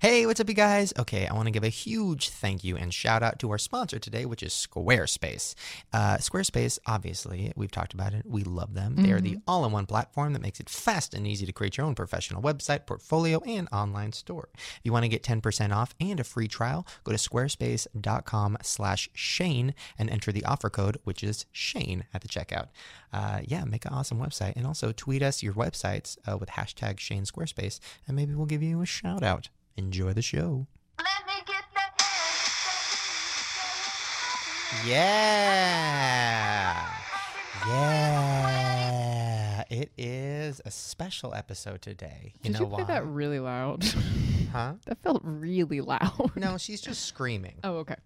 Hey, what's up, you guys? Okay, I want to give a huge thank you and shout out to our sponsor today, which is Squarespace. Uh, Squarespace, obviously, we've talked about it. We love them. They are the all in one platform that makes it fast and easy to create your own professional website, portfolio, and online store. If you want to get 10% off and a free trial, go to squarespace.com slash Shane and enter the offer code, which is Shane at the checkout. Uh, yeah, make an awesome website. And also tweet us your websites uh, with hashtag Shane Squarespace, and maybe we'll give you a shout out. Enjoy the show. Let me get that Yeah. Yeah. It is a special episode today. You Did know you why? play that really loud? huh? that felt really loud. No, she's just screaming. Oh, okay.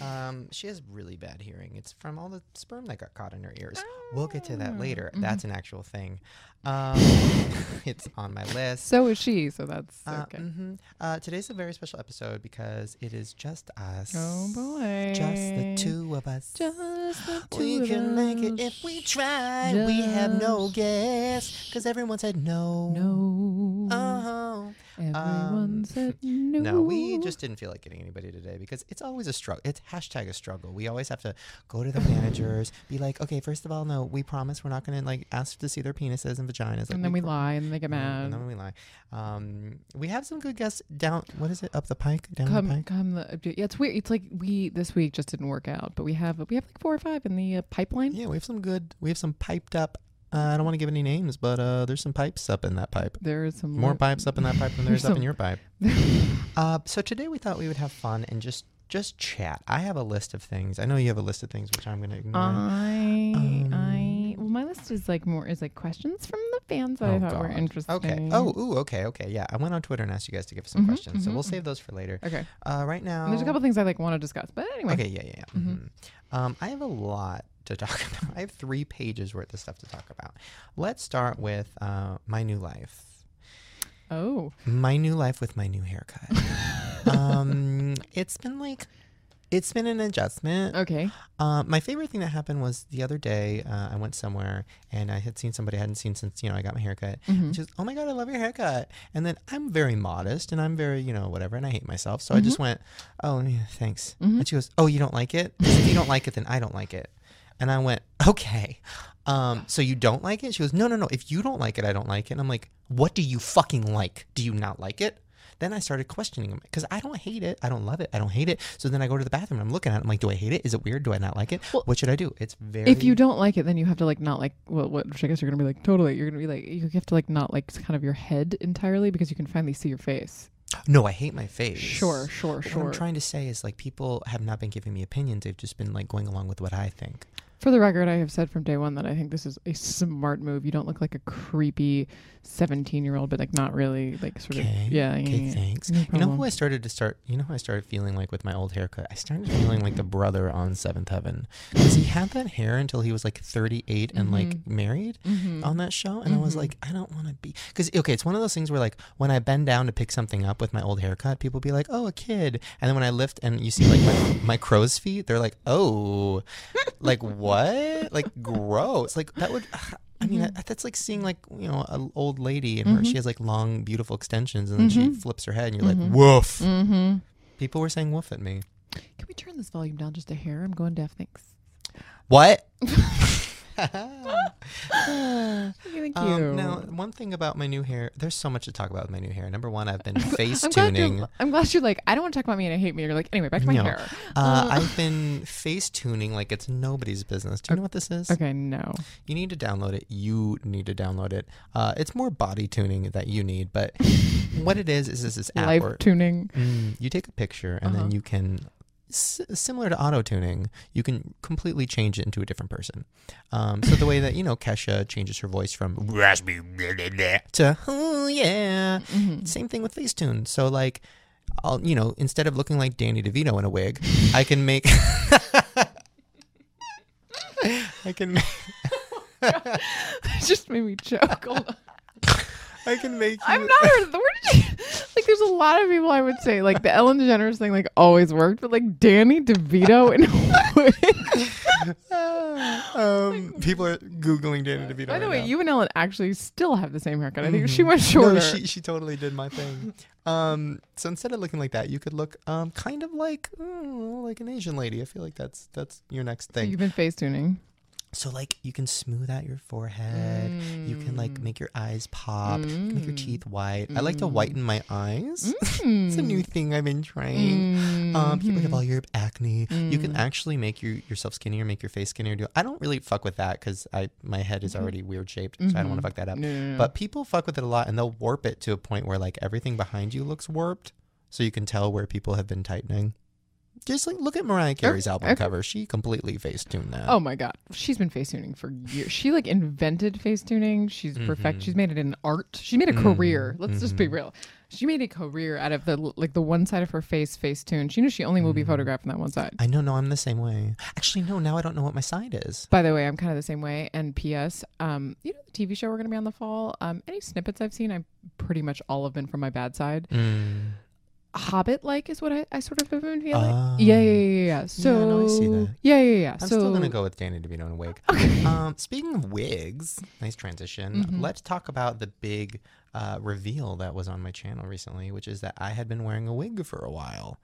Um, she has really bad hearing. It's from all the sperm that got caught in her ears. We'll get to that later. That's an actual thing. Um, it's on my list. So is she, so that's Uh, okay. mhm. uh, today's a very special episode because it is just us. Oh boy. Just the two of us. Just the two we of can make it if we try. We have no Just- guess because everyone said no. No. Oh. Everyone um, said no. No, we just didn't feel like getting anybody today because it's always a struggle. It's hashtag a struggle. We always have to go to the managers, be like, okay, first of all, no, we promise we're not going to like ask to see their penises and vaginas. Like, and then we pro- lie and they get mad. And then we lie. Um, we have some good guests down. What is it? Up the pike? Down the pike? come. The, yeah, it's weird. It's like we this week just didn't work out, but we have we have like four or five in the uh, pipeline. Yeah, we have some good. We have some piped up. Uh, I don't want to give any names, but uh, there's some pipes up in that pipe. There is some More pipes up in that pipe than there's There's up in your pipe. Uh, so today we thought we would have fun and just just chat. I have a list of things. I know you have a list of things, which I'm going to ignore. I Um, I my list is like more is like questions from the fans that I Oh, thought were interesting. Okay. Oh, ooh, okay, okay. Yeah, I went on Twitter and asked you guys to give us some Mhm, questions, so mhm, we'll mhm. save those for later. okay. Uh, right now, And there's a couple things I like want to discuss, but anyway. Okay, yeah, yeah, yeah. Mhm. mhm. Um, I have a lot to talk about. I have three pages worth of stuff to talk about. Let's start with uh, my new life. Oh. My new life with my new haircut. um, it's been like, it's been an adjustment. Okay. Uh, my favorite thing that happened was the other day. Uh, I went somewhere and I had seen somebody I hadn't seen since you know I got my haircut. Mhm. And she was, "Oh my god, I love your haircut." And then I'm very modest and I'm very you know whatever, and I hate myself, so I just went, "Oh thanks." Mhm. And she goes, "Oh, you don't like it? if you don't like it, then I don't like it." And I went, "Okay." Um, so you don't like it? She goes, "No, no, no. If you don't like it, I don't like it." And I'm like, "What do you fucking like? Do you not like it?" Then I started questioning him because I don't hate it. I don't love it. I don't hate it. So then I go to the bathroom and I'm looking at it. I'm like, do I hate it? Is it weird? Do I not like it? Well, what should I do? It's very. If you don't like it, then you have to like not like well, what which I guess you're gonna be like totally. You're gonna be like you have to like not like kind of your head entirely because you can finally see your face. No, I hate my face. Sure, sure, sure. What I'm trying to say is like people have not been giving me opinions. They've just been like going along with what I think. For the record, I have said from day one that I think this is a smart move. You don't look like a creepy seventeen-year-old, but like not really like sort Okay. of yeah. Okay, yeah. thanks. No You know who I started to start? You know who I started feeling like with my old haircut? I started feeling like the brother on Seventh Heaven because he had that hair until he was like 38 and like Mhm. married Mhm. on that show, and I was Mhm. like, I don't want to be because okay, it's one of those things where like when I bend down to pick something up with my old haircut, people be like, oh, a kid, and then when I lift and you see like my, my crow's feet, they're like, oh, like what? Like gross. Like that would. I mean, Mhm. that's like seeing like you know an old lady and her, Mhm. she has like long, beautiful extensions, and then she Mhm. flips her head, and you're like, woof. Mm-hmm. People were saying woof at me. Can we turn this volume down just a hair? I'm going deaf. Thanks. What? Thank you. Um, now, one thing about my new hair, there's so much to talk about with my new hair. Number one, I've been face I'm tuning. I'm glad you're like, I don't want to talk about me and I hate me. You're like, anyway, back to my No. hair. Uh, Uh, I've been face tuning like it's nobody's business. Do you know what this is? Okay, no. You need to download it. You need to download it. Uh, it's more body tuning that you need, but what it is is this is app Life tuning. mm, you take a picture and Uh-huh. then you can. S- similar to auto tuning, you can completely change it into a different person. Um, so the way that you know Kesha changes her voice from raspy to oh yeah, Mhm. same thing with Facetune. So like, I'll you know instead of looking like Danny DeVito in a wig, I can make. I can. Make, it just made me choke. Hold on. I can make you. I'm not heard. Where did you? Like, there's a lot of people I would say like the Ellen DeGeneres thing like always worked, but like Danny DeVito in a wig. um, people are googling Danny DeVito. By the right way, now. you and Ellen actually still have the same haircut. I think she Mhm. went shorter. No, she she totally did my thing. Um, so instead of looking like that, you could look um kind of like mm, like an Asian lady. I feel like that's that's your next thing. you've been face tuning. So like you can smooth out your forehead. You can like make your eyes pop. You can make your Mm. teeth white. I like to Mm. whiten my eyes. Mm. it's a new thing I've been trying. Um, of Mhm. all your acne. You can Mm. actually make your yourself skinnier, make your face skinnier. Do I don't really fuck with that because I my head is Mhm. already weird shaped, so I don't want to fuck that up. No, no, no. But people fuck with it a lot, and they'll warp it to a point where like everything behind you looks warped, so you can tell where people have been tightening. Just like look at Mariah Carey's album okay. cover; she completely face tuned that. Oh my god, she's been face tuning for years. She like invented face tuning. She's perfect. Mhm. She's made it an art. She made a Mhm, career. Let's just be mhm. real. She made a career out of the like the one side of her face face tuned. She knew she only will be Mhm. photographed from that one side. I know. No, I'm the same way. Actually, no. Now I don't know what my side is. By the way, I'm kind of the same way. And P.S. Um, you know the TV show we're gonna be on the fall. Um, any snippets I've seen, I've pretty much all have been from my bad side. Mm. Hobbit like is what I, I sort of have been feeling. Oh. yeah, yeah, yeah, yeah. So no, I see that. yeah, yeah, yeah. I'm so still gonna go with Danny DeVito in a wig. Okay. Um, speaking of wigs, nice transition. Mhm. Let's talk about the big uh, reveal that was on my channel recently, which is that I had been wearing a wig for a while.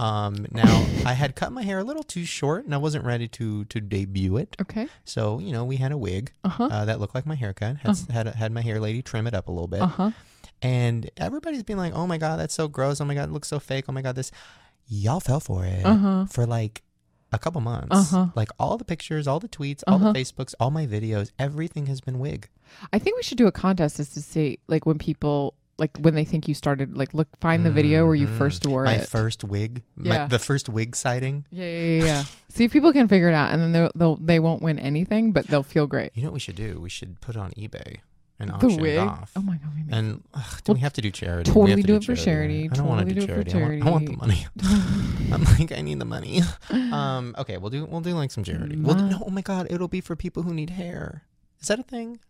Um, now I had cut my hair a little too short, and I wasn't ready to to debut it. Okay. So you know, we had a wig Uh huh. uh, that looked like my haircut. Had Uh-huh. had, had my hair lady trim it up a little bit, Uh huh. And everybody's been like, "Oh my god, that's so gross! Oh my god, it looks so fake! Oh my god, this." Y'all fell for it Uh huh. for like a couple months. Uh-huh. Like all the pictures, all the tweets, all Uh-huh. the Facebooks, all my videos, everything has been wig. I think we should do a contest is to see like when people like when they think you started like look find the video where you Mhm. first wore my it. first wig, my, Yeah. the first wig sighting. yeah, yeah, yeah, yeah. see if people can figure it out, and then they'll, they'll they won't win anything, but they'll feel great. You know what we should do? We should put it on eBay and The wig. it off. Oh my god, we And ugh, do we have to do charity? We totally have to do it for charity. I don't want to Totally do do it for charity. I, want, I want the money. I'm like, I need the money. Um, okay, we'll do we'll do like some charity. We'll do, no, oh my god, it'll be for people who need hair. Is that a thing?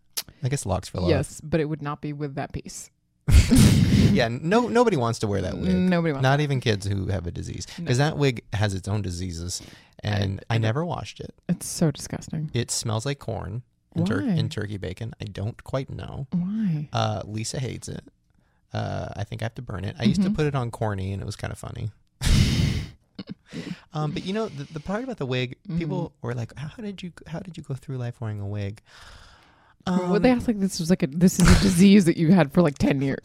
I guess locks for love. yes, but it would not be with that piece. yeah, no, nobody wants to wear that wig. Nobody wants. Not even kids who have a disease, No. because that wig has its own diseases, and I- I, I never washed it. It's so disgusting. It smells like corn and, tur- and turkey bacon. I don't quite know. Why? Uh, Lisa hates it. Uh, I think I have to burn it. I used to Mhm. put it on corny, and it was kind of funny. um, but you know the, the part about the wig, Mm-hmm. people were like, "How did you how did you go through life wearing a wig?" Would they Um, ask like this was like a this is a disease that you had for like ten years?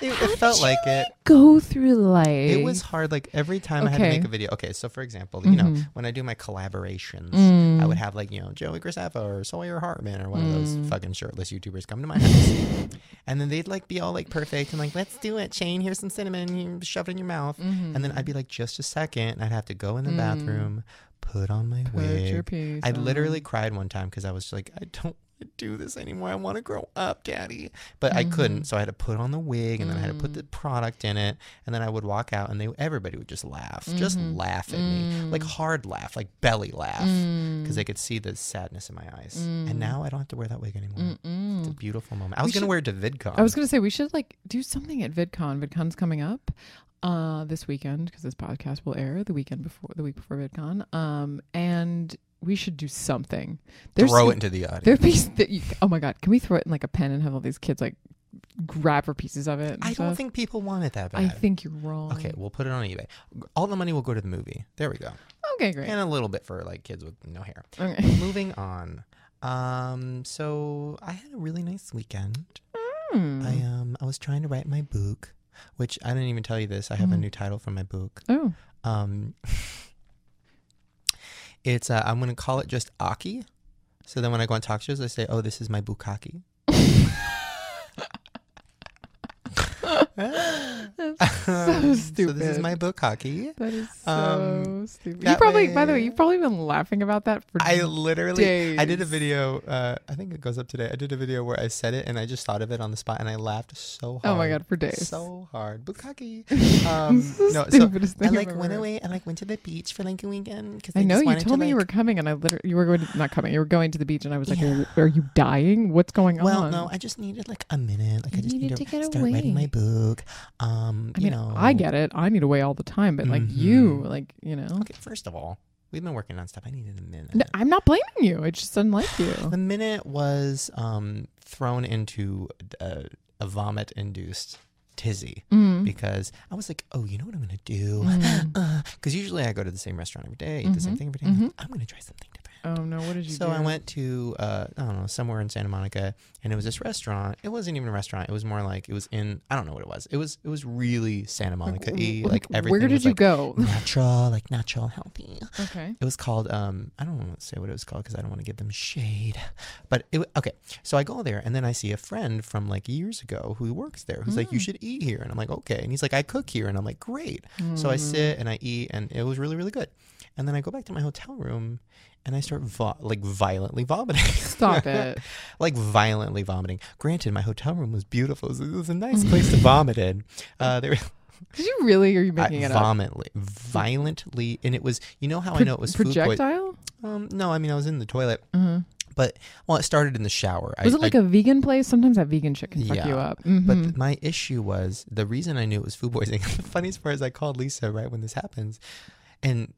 it, it felt like it. Go through life. It was hard. Like every time I had to make a video. Okay, so for example, you know, Mhm. when I do my collaborations, Mm. I would have like you know Joey Graceffa or Sawyer Hartman or one of those Mm. fucking shirtless YouTubers come to my house, and then they'd like be all like perfect and like let's do it, Shane. Here's some cinnamon. You shove it in your mouth, Mhm. and then I'd be like just a second. And I'd have to go in the Mm. bathroom, put on my Put wig. I literally cried one time because I was like, I don't wanna do this anymore. I want to grow up, Daddy. But I Mhm. couldn't, so I had to put on the wig, and then I had to put Mm. the product in it, and then I would walk out, and they everybody would just laugh, just Mhm. laugh at me, like Mm. hard laugh, like belly laugh, because Mm. they could see the sadness in my eyes. Mm. And now I don't have to wear that wig anymore. It's a beautiful moment. I We was gonna wear it to VidCon. I was gonna say we should like do something at VidCon. VidCon's coming up uh this weekend because this podcast will air the weekend before the week before VidCon. Um, and we should do something. throw some- it into the audience. There that you, oh my god, can we throw it in like a pen and have all these kids like grab for pieces of it? I don't think people want it that bad. I think you're wrong. Okay, we'll put it on eBay. All the money will go to the movie. There we go. Okay, great. And a little bit for like kids with no hair. Okay. Moving on. Um, so I had a really nice weekend. Hmm. I um I was trying to write my book, which I didn't even tell you this. I have a Mhm. new title for my book. oh. Um It's uh, I'm gonna call it just Aki. So then when I go on talk shows, I say, "Oh, this is my bukkake." so Um, So this is my book hockey. That is so Um, stupid. You probably, by the way, way- you've probably been laughing about that for I literally, I did a video. Uh, I think it goes up today. I did a video where I said it and I just thought of it on the spot and I laughed so hard. Oh my god, for days. so hard. This Um, no, so stupidest I thing like I've went away. I like went to the beach for like a weekend because I know you told me you were coming, and I literally you were going to, not coming. You were going to the beach, and I was like, Yeah. "Are you dying? What's going Well, on?" Well, no, I just needed like a minute. Like I You just needed need to to, get start writing my book. Um, I you mean, know, I get it. I need a away all the time, but like you, Mhm. like you know, Okay, first of all, we've been working on stuff. I needed a minute. No, I'm not blaming you. I just didn't like you. The minute was um, thrown into a, a vomit induced tizzy Mm. because I was like, oh, you know what I'm going to do? Mm. Because usually I go to the same restaurant every day, eat the same Mhm, thing every day. Mhm. I'm going to try something different. Oh no, what did you So do? I went to uh, I don't know somewhere in Santa Monica, and it was this restaurant. It wasn't even a restaurant. It was more like it was in I don't know what it was. It was it was really Santa Monica y. Wh- Like everything. Where did you like go? Natural, like natural, healthy. okay. It was called um I don't want to say what it was called because I don't want to give them shade, but it okay. So I go there and then I see a friend from like years ago who works there who's like you Mm. should eat here and I'm like okay and he's like I cook here and I'm like great. So I Mm. sit and I eat and it was really really good, and then I go back to my hotel room and I start vo- like violently vomiting. Stop it. like violently vomiting. Granted, my hotel room was beautiful. It was, a nice place to vomit in. Uh, there, Did you really? Or are you I, making it up? vomitly, violently, and it was. You know how I know it was food projectile. Um, no, I mean I was in the toilet, Uh-huh. but well, it started in the shower. Was I, it like I, a vegan place? Sometimes that vegan shit can fuck you up. But Mhm. th- my issue was the reason I knew it was food poisoning. the funniest part is I called Lisa right when this happens, and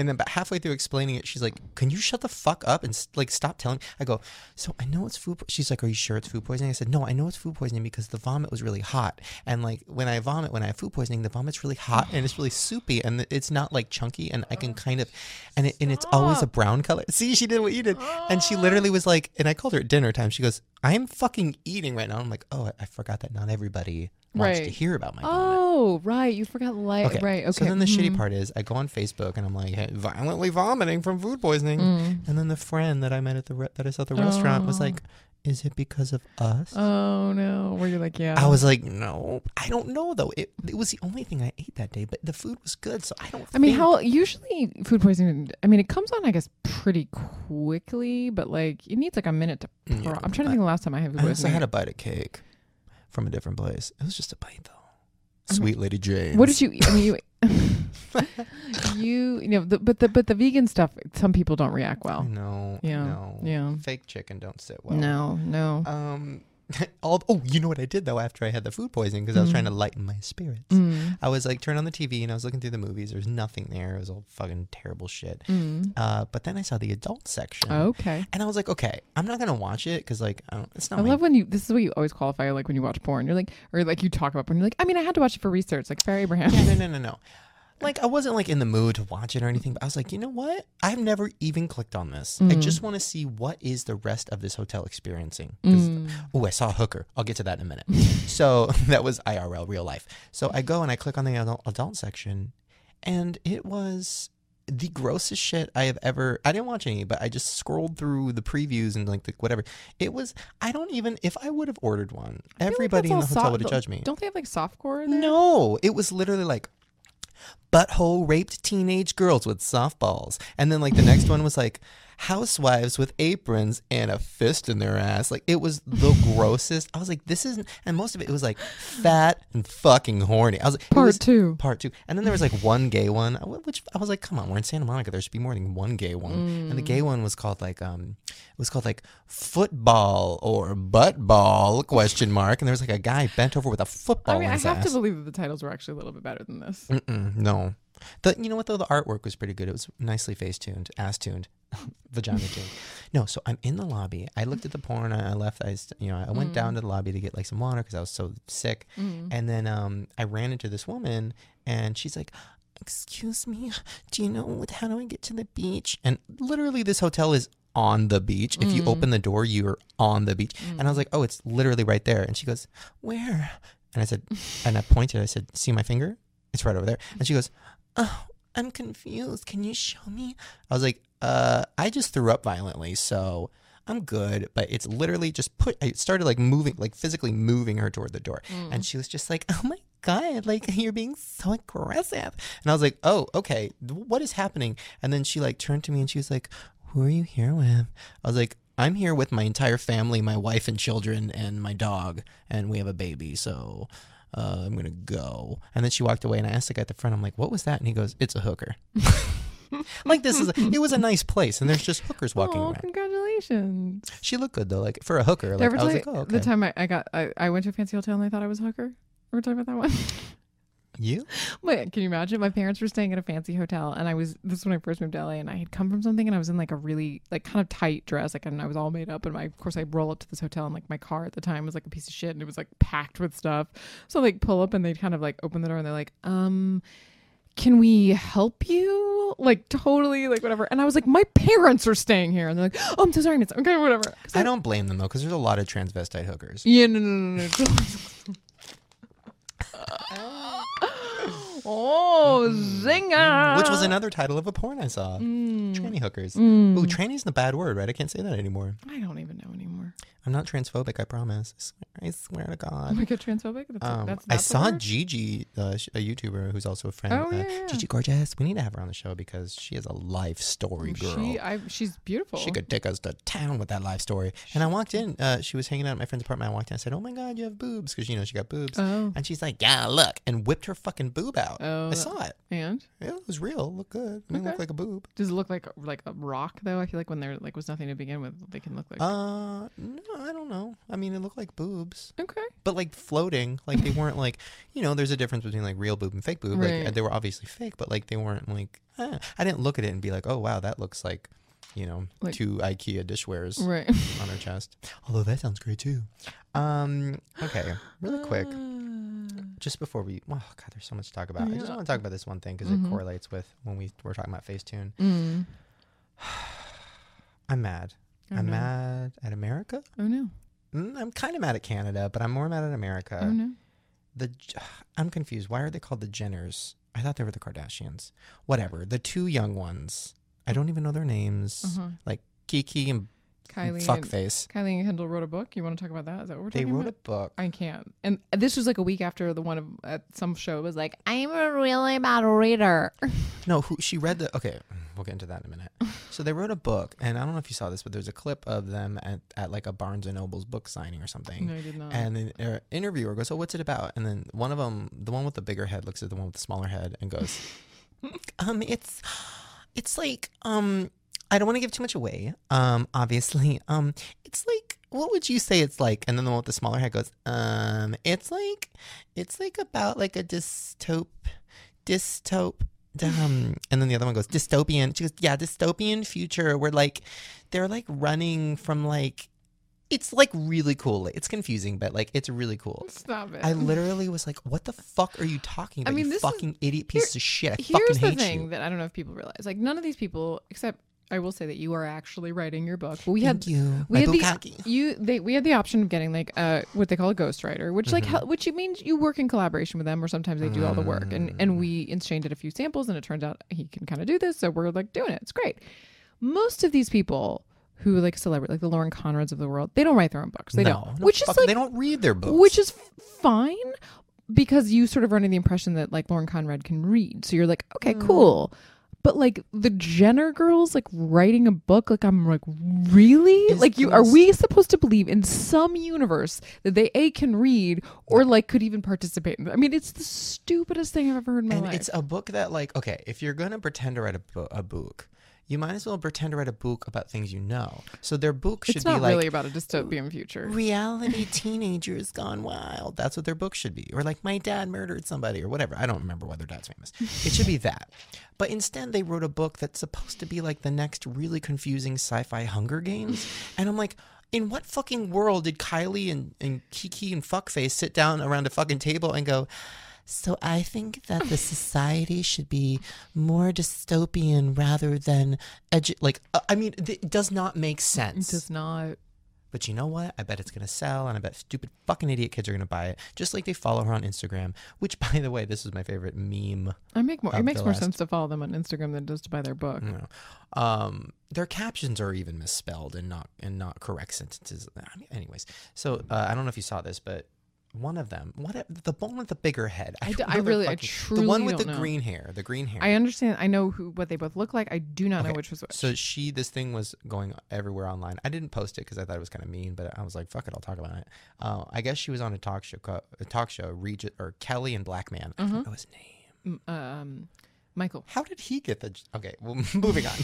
and then about halfway through explaining it, she's like, "Can you shut the fuck up and like stop telling?" I go, "So I know it's food." Po-. She's like, "Are you sure it's food poisoning?" I said, "No, I know it's food poisoning because the vomit was really hot, and like when I vomit when I have food poisoning, the vomit's really hot and it's really soupy and it's not like chunky and I can kind of, and it, and it's always a brown color. See, she did what you did, and she literally ah. was like, and I called her at dinner time. She goes, "I'm fucking eating right now." I'm like, "Oh, I, I forgot that not everybody wants to hear about my vomit." Oh, right. You forgot light. Okay. Right. Okay. So then the shitty mhm. part is I go on Facebook and I'm like hey, violently vomiting from food poisoning, Mm. and then the friend that I met at the re- that I saw at the restaurant was Oh. like, "Is it because of us?" Oh no. Where you're like, yeah. I was like, "No, I don't know though. It it was the only thing I ate that day, but the food was good, so I don't." I mean, how usually food poisoning? I mean, it comes on, I guess, pretty quickly, but like it needs like a minute to. Yeah, I'm trying to I- think the last time I had food I also had a bite of cake from a different place. It was just a bite though. Sweet Lady Jane. What did you? I mean, you. you, you know, the, but the but the vegan stuff, some people don't react well. know. Yeah, No. yeah. Fake chicken don't sit well. No, no. Um. All, oh, you know what I did though after I had the food poisoning because I was trying to Mm. lighten my spirits. Mm, I was like, turn on the TV and I was looking through the movies. There's nothing there. It was all fucking terrible shit. mm. Uh, but then I saw the adult section. Okay. And I was like, okay, I'm not gonna watch it because like I don't, it's not. I love when you. This is what you always qualify like when you watch porn. You're like, or like you talk about porn. You're like, I mean, I had to watch it for research, like Farrah Abraham. No, no, no, no. Like I wasn't like in the mood to watch it or anything, but I was like, you know what? I've never even clicked on this. I Mm. just want to see what is the rest of this hotel experiencing. Mm. Oh, I saw a hooker. I'll get to that in a minute. so that was IRL, real life. So I go and I click on the adult, adult section, and it was the grossest shit I have ever. I didn't watch any, but I just scrolled through the previews and like the whatever. It was. I don't even. If I would have ordered one, I feel like everybody in the hotel soft- would have judged me. Don't they have like softcore in there? No, it was literally like butthole raped teenage girls with softballs. And then like the next one was like housewives with aprons and a fist in their ass. Like it was the grossest. I was like, this isn't and most of it, it was like fat and fucking horny. I was like Part was two. part two. And then there was like one gay one, which I was like, come on, we're in Santa Monica. There should be more than one gay one. And the Mm. gay one was called like um it was called like football or butt ball question mark. And there was like a guy bent over with a football I mean, I have ass. to believe that the titles were actually a little bit better than this. Mm-mm, no. The you know what though the artwork was pretty good. It was nicely face tuned, ass tuned, vagina tuned. No, so I'm in the lobby. I looked at the porn. I left. I you know I went Mm. down to the lobby to get like some water because I was so sick. Mm. And then um I ran into this woman and she's like, "Excuse me, do you know how do I get to the beach?" And literally this hotel is on the beach. If you Mm. open the door, you're on the beach. And I was like, "Oh, it's literally right there." And she goes, "Where?" And I said, and I pointed. I said, "See my finger? It's right over there." And she goes, "Oh, I'm confused. Can you show me?" I was like, "Uh, I just threw up violently, so I'm good, but it's literally just put. I started like moving, like physically moving her toward the door, Mm. and she was just like, "Oh my god, like you're being so aggressive." And I was like, "Oh, okay, what is happening?" And then she like turned to me and she was like, "Who are you here with?" I was like. I'm here with my entire family, my wife and children, and my dog, and we have a baby. So uh, I'm gonna go. And then she walked away, and I asked the guy at the front, I'm like, "What was that?" And he goes, "It's a hooker." like this is, a, it was a nice place, and there's just hookers walking oh, around. congratulations. She looked good though, like for a hooker. Like I was like, oh, okay. the time I, I got I, I went to a fancy hotel and they thought I was a hooker? We're talking about that one. You? Wait, can you imagine? My parents were staying at a fancy hotel, and I was this is when I first moved to LA, and I had come from something, and I was in like a really like kind of tight dress, like, and I was all made up, and my of course I roll up to this hotel, and like my car at the time was like a piece of shit, and it was like packed with stuff. So like pull up, and they kind of like open the door, and they're like, um. Can we help you? Like totally, like whatever. And I was like, my parents are staying here, and they're like, oh, I'm so sorry, miss. Okay, whatever. I don't blame them though, because there's a lot of transvestite hookers. Yeah, no, no, no, no. oh, zinger! Which was another title of a porn I saw. Mm. Tranny hookers. Mm. Ooh, tranny's the bad word, right? I can't say that anymore. I don't even know anymore. I'm not transphobic, I promise. I swear, I swear to Oh God. my god, transphobic. That's, Um, that's, I saw word? Gigi, uh, a YouTuber who's also a friend. Oh, uh, yeah, yeah. Gigi Gorgeous. We need to have her on the show because she is a life story girl. She, I, she's beautiful. She could take us to town with that life story. And I walked in. Uh, she was hanging out at my friend's apartment. I walked in. I said, "Oh my god, you have boobs," because you know she got boobs. Oh, and she's like, "Yeah, look," and whipped her fucking boob out. oh, I saw it. and Yeah, it was real. It looked good. It didn't Okay. look like a boob. does it look like like a rock though? I feel like when there like was nothing to begin with, they can look like. Uh, no, I don't know. I mean, it looked like boobs, okay. but like floating. Like they weren't like, you know, there's a difference between like real boob and fake boob. Like Right. they were obviously fake, but like they weren't like. eh. I didn't look at it and be like, oh wow, that looks like, you know, Like- two IKEA dishwares Right. on her chest. Although that sounds great too. Um. Okay. Really quick. just before we, oh god, there's so much to talk about. I just want to talk about this one thing because Mhm. it correlates with when we were talking about Facetune. Mm. I'm mad. Oh, I'm no. mad at America. Oh no. Mm, I'm kind of mad at Canada, but I'm more mad at America. oh no. The I'm confused. Why are they called the Jenners? I thought they were the Kardashians. Whatever. The two young ones. I don't even know their names. Uh-huh. Kiki and Kylie. And, Fuckface. Kylie and Kendall wrote a book. You want to talk about that? Is that what we're talking about? They wrote about? a book. I can't. And this was like a week after the one of at some show was like, I'm a really bad reader. No, who she read the okay, we'll get into that in a minute. So they wrote a book, and I don't know if you saw this, but there's a clip of them at, at like a Barnes and Noble's book signing or something. No, I did not. And then their interviewer goes, "So what's it about?" And then one of them, the one with the bigger head, looks at the one with the smaller head and goes, "Um, it's, it's like, um, I don't want to give too much away. Um, obviously, um, it's like, what would you say it's like?" And then the one with the smaller head goes, "Um, it's like, it's like about like a dystope, dystop." Um, and then the other one goes dystopian. She goes, yeah, dystopian future where like they're like running from like it's like really cool. It's confusing, but like it's really cool. Stop it. I literally was like, "What the fuck are you talking about? mean, you this is- fucking idiot pieces of shit! I Here's fucking the hate thing you." that I don't know if people realize. Like none of these people, except I will say that you are actually writing your book. We Thank had you, we my had the- bukkake. you they we had the option of getting like uh what they call a ghostwriter, which like Mhm. hel- which it means you work in collaboration with them, or sometimes they do all the work. And and we exchanged a few samples, and it turns out he can kind of do this, so we're like doing it. It's great. Most of these people who like celebrity, like the Lauren Conrads of the world, they don't write their own books. They no, don't, no which is fuck- like they don't read their books. which is f- fine because you sort of are under the impression that like Lauren Conrad can read. So you're like, okay, Mm. cool. But like the Jenner girls like writing a book, like I'm like, really? Is like you are we supposed to believe in some universe that they A can read or like could even participate in? I mean, it's the stupidest thing I've ever heard in my and life. it's a book that like okay, if you're gonna pretend to write a, bo- a book, you might as well pretend to write a book about things you know. So their book should It's be not like really about a dystopian future. reality teenagers gone wild. That's what their book should be. Or like my dad murdered somebody or whatever. I don't remember whether dad's famous. It should be that. But instead they wrote a book that's supposed to be like the next really confusing sci-fi Hunger Games. And I'm like, in what fucking world did Kylie and, and Kiki and Fuckface sit down around a fucking table and go, so I think that the society should be more dystopian rather than edu-. like uh, I mean th- it does not make It sense. does not. But you know what? I bet it's gonna sell, and I bet stupid fucking idiot kids are gonna buy it. Just like they follow her on Instagram. Which, by the way, this is my favorite meme. I make more. It makes more last- sense to follow them on Instagram than it does to buy their book. Know, um, their captions are even misspelled and not and not correct sentences. I mean, anyways, so uh, I don't know if you saw this, but one of them, what the one with the bigger head. I d- don't I know really- I the one with the know. green hair, the green hair. I understand. I know who what they both look like. I do not know which was which. So she, this thing was going everywhere online. I didn't post it because I thought it was kind of mean, but I was like, "Fuck it, I'll talk about it." Uh, I guess she was on a talk show, a talk show, Regis or Kelly and Black Man. I Uh-huh. don't know his name. Um, Michael. How did he get the? Okay, well, moving on.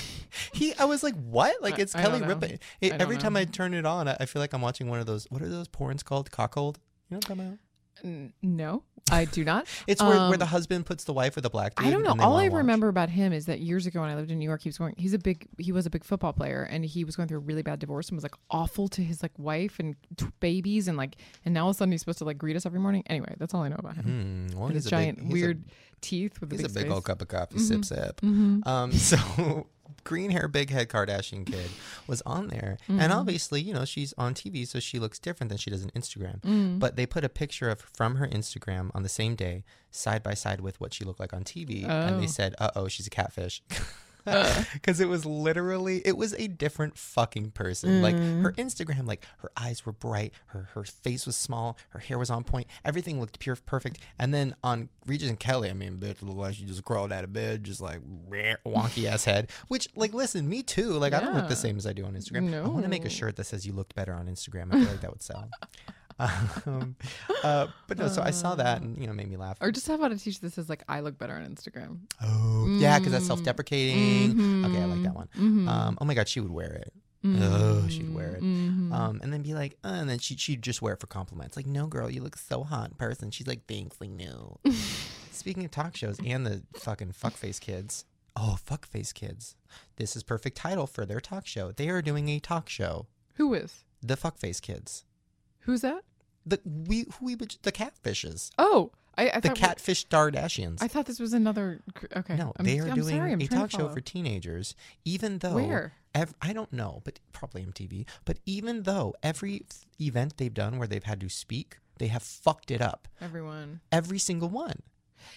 he, I was like, "What?" Like it's I Kelly. Ripa. It, I every time. I turn it on, I, I feel like I'm watching one of those. What are those porns called? Cockhold. You know what I'm talking about? N- no, I do not. It's where, where Um, the husband puts the wife with the black dude. I don't know. All I remember about him is that years ago when I lived in New York, he was going. He's a big. He was a big football player, and he was going through a really bad divorce and was like awful to his like wife and t- babies, and like, and now all of a sudden he's supposed to like greet us every morning. Anyway, that's all I know about him. Hmm, well, his a big- giant a- weird teeth with the He's big a big old cup of coffee. Mhm. Sip sip. Mhm. Um, so green hair, big head Kardashian kid was on there, and Mhm. obviously, you know, she's on TV, so she looks different than she does on Instagram. Mm. But they put a picture of from her Instagram on the same day, side by side with what she looked like on TV, and they Oh. said, "Uh oh, she's a catfish." Because it was literally, it was a different fucking person. Like Mm. her Instagram, like her eyes were bright, her her face was small, her hair was on point, everything looked pure perfect. And then on Regis and Kelly, I mean, bitch looked like she just crawled out of bed, just like wonky ass head. Which, like, listen, me too. Like, I don't look the same as I do on Instagram. I want to make a shirt that says "You looked better on Instagram." I feel like that would sell. um, uh, but no, so I saw that and you know made me laugh. Or just how about a t-shirt that says like "I look better on Instagram." Oh, yeah, because that's Mm. self-deprecating. Okay, I like that one. Mhm. Um, oh my god, she would wear it. Oh, she'd wear it. Mhm. Um, and then be like, uh, and then she she'd just wear it for compliments. Like, no, girl, you look so hot in person. She's like, thanks, like, no. Speaking of talk shows and the fucking fuckface kids. Oh, fuckface kids. This is perfect title for their talk show. They are doing a talk show. Who is? The fuckface kids. Who's that? The we who we the catfishes. Oh, I, I The catfish Dardashians. I thought this was another. Okay, no, I'm, they are I'm doing sorry, a to talk show for teenagers. Even though Where? ev- I don't know, but probably MTV. But even though every event they've done where they've had to speak, they have fucked it up. everyone. Every single one.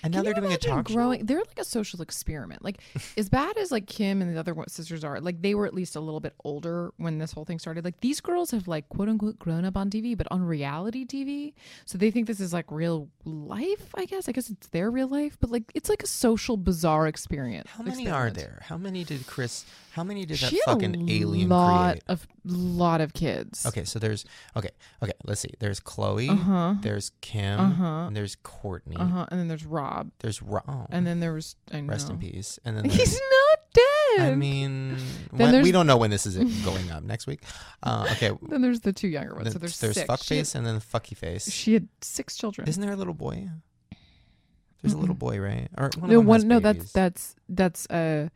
And now Can they're doing a talk growing, show. They're like a social experiment. Like as bad as like Kim and the other sisters are, like they were at least a little bit older when this whole thing started. Like these girls have like quote unquote grown up on TV, but on reality TV. So they think this is like real life. I guess. I guess it's their real life, but like it's like a social bizarre experience. How many are there? How many did Kris? How many did that She fucking alien lot create? of lot of kids. Okay, so there's okay, okay. Let's see. There's Khloe. Uh huh. There's Kim. Uh huh. And there's Kourtney. Uh huh. And then there's Rob. There's Ro- oh, And then there was I know. rest in peace. And then He's not dead. I mean, when, we don't know when this is going up next week. Uh, okay, then there's the two younger ones. th- so there's there's six. fuckface and then fucky face. She had, six children. Isn't there a little boy? There's a little boy, right? Or one no one. No, babies. that's that's that's uh.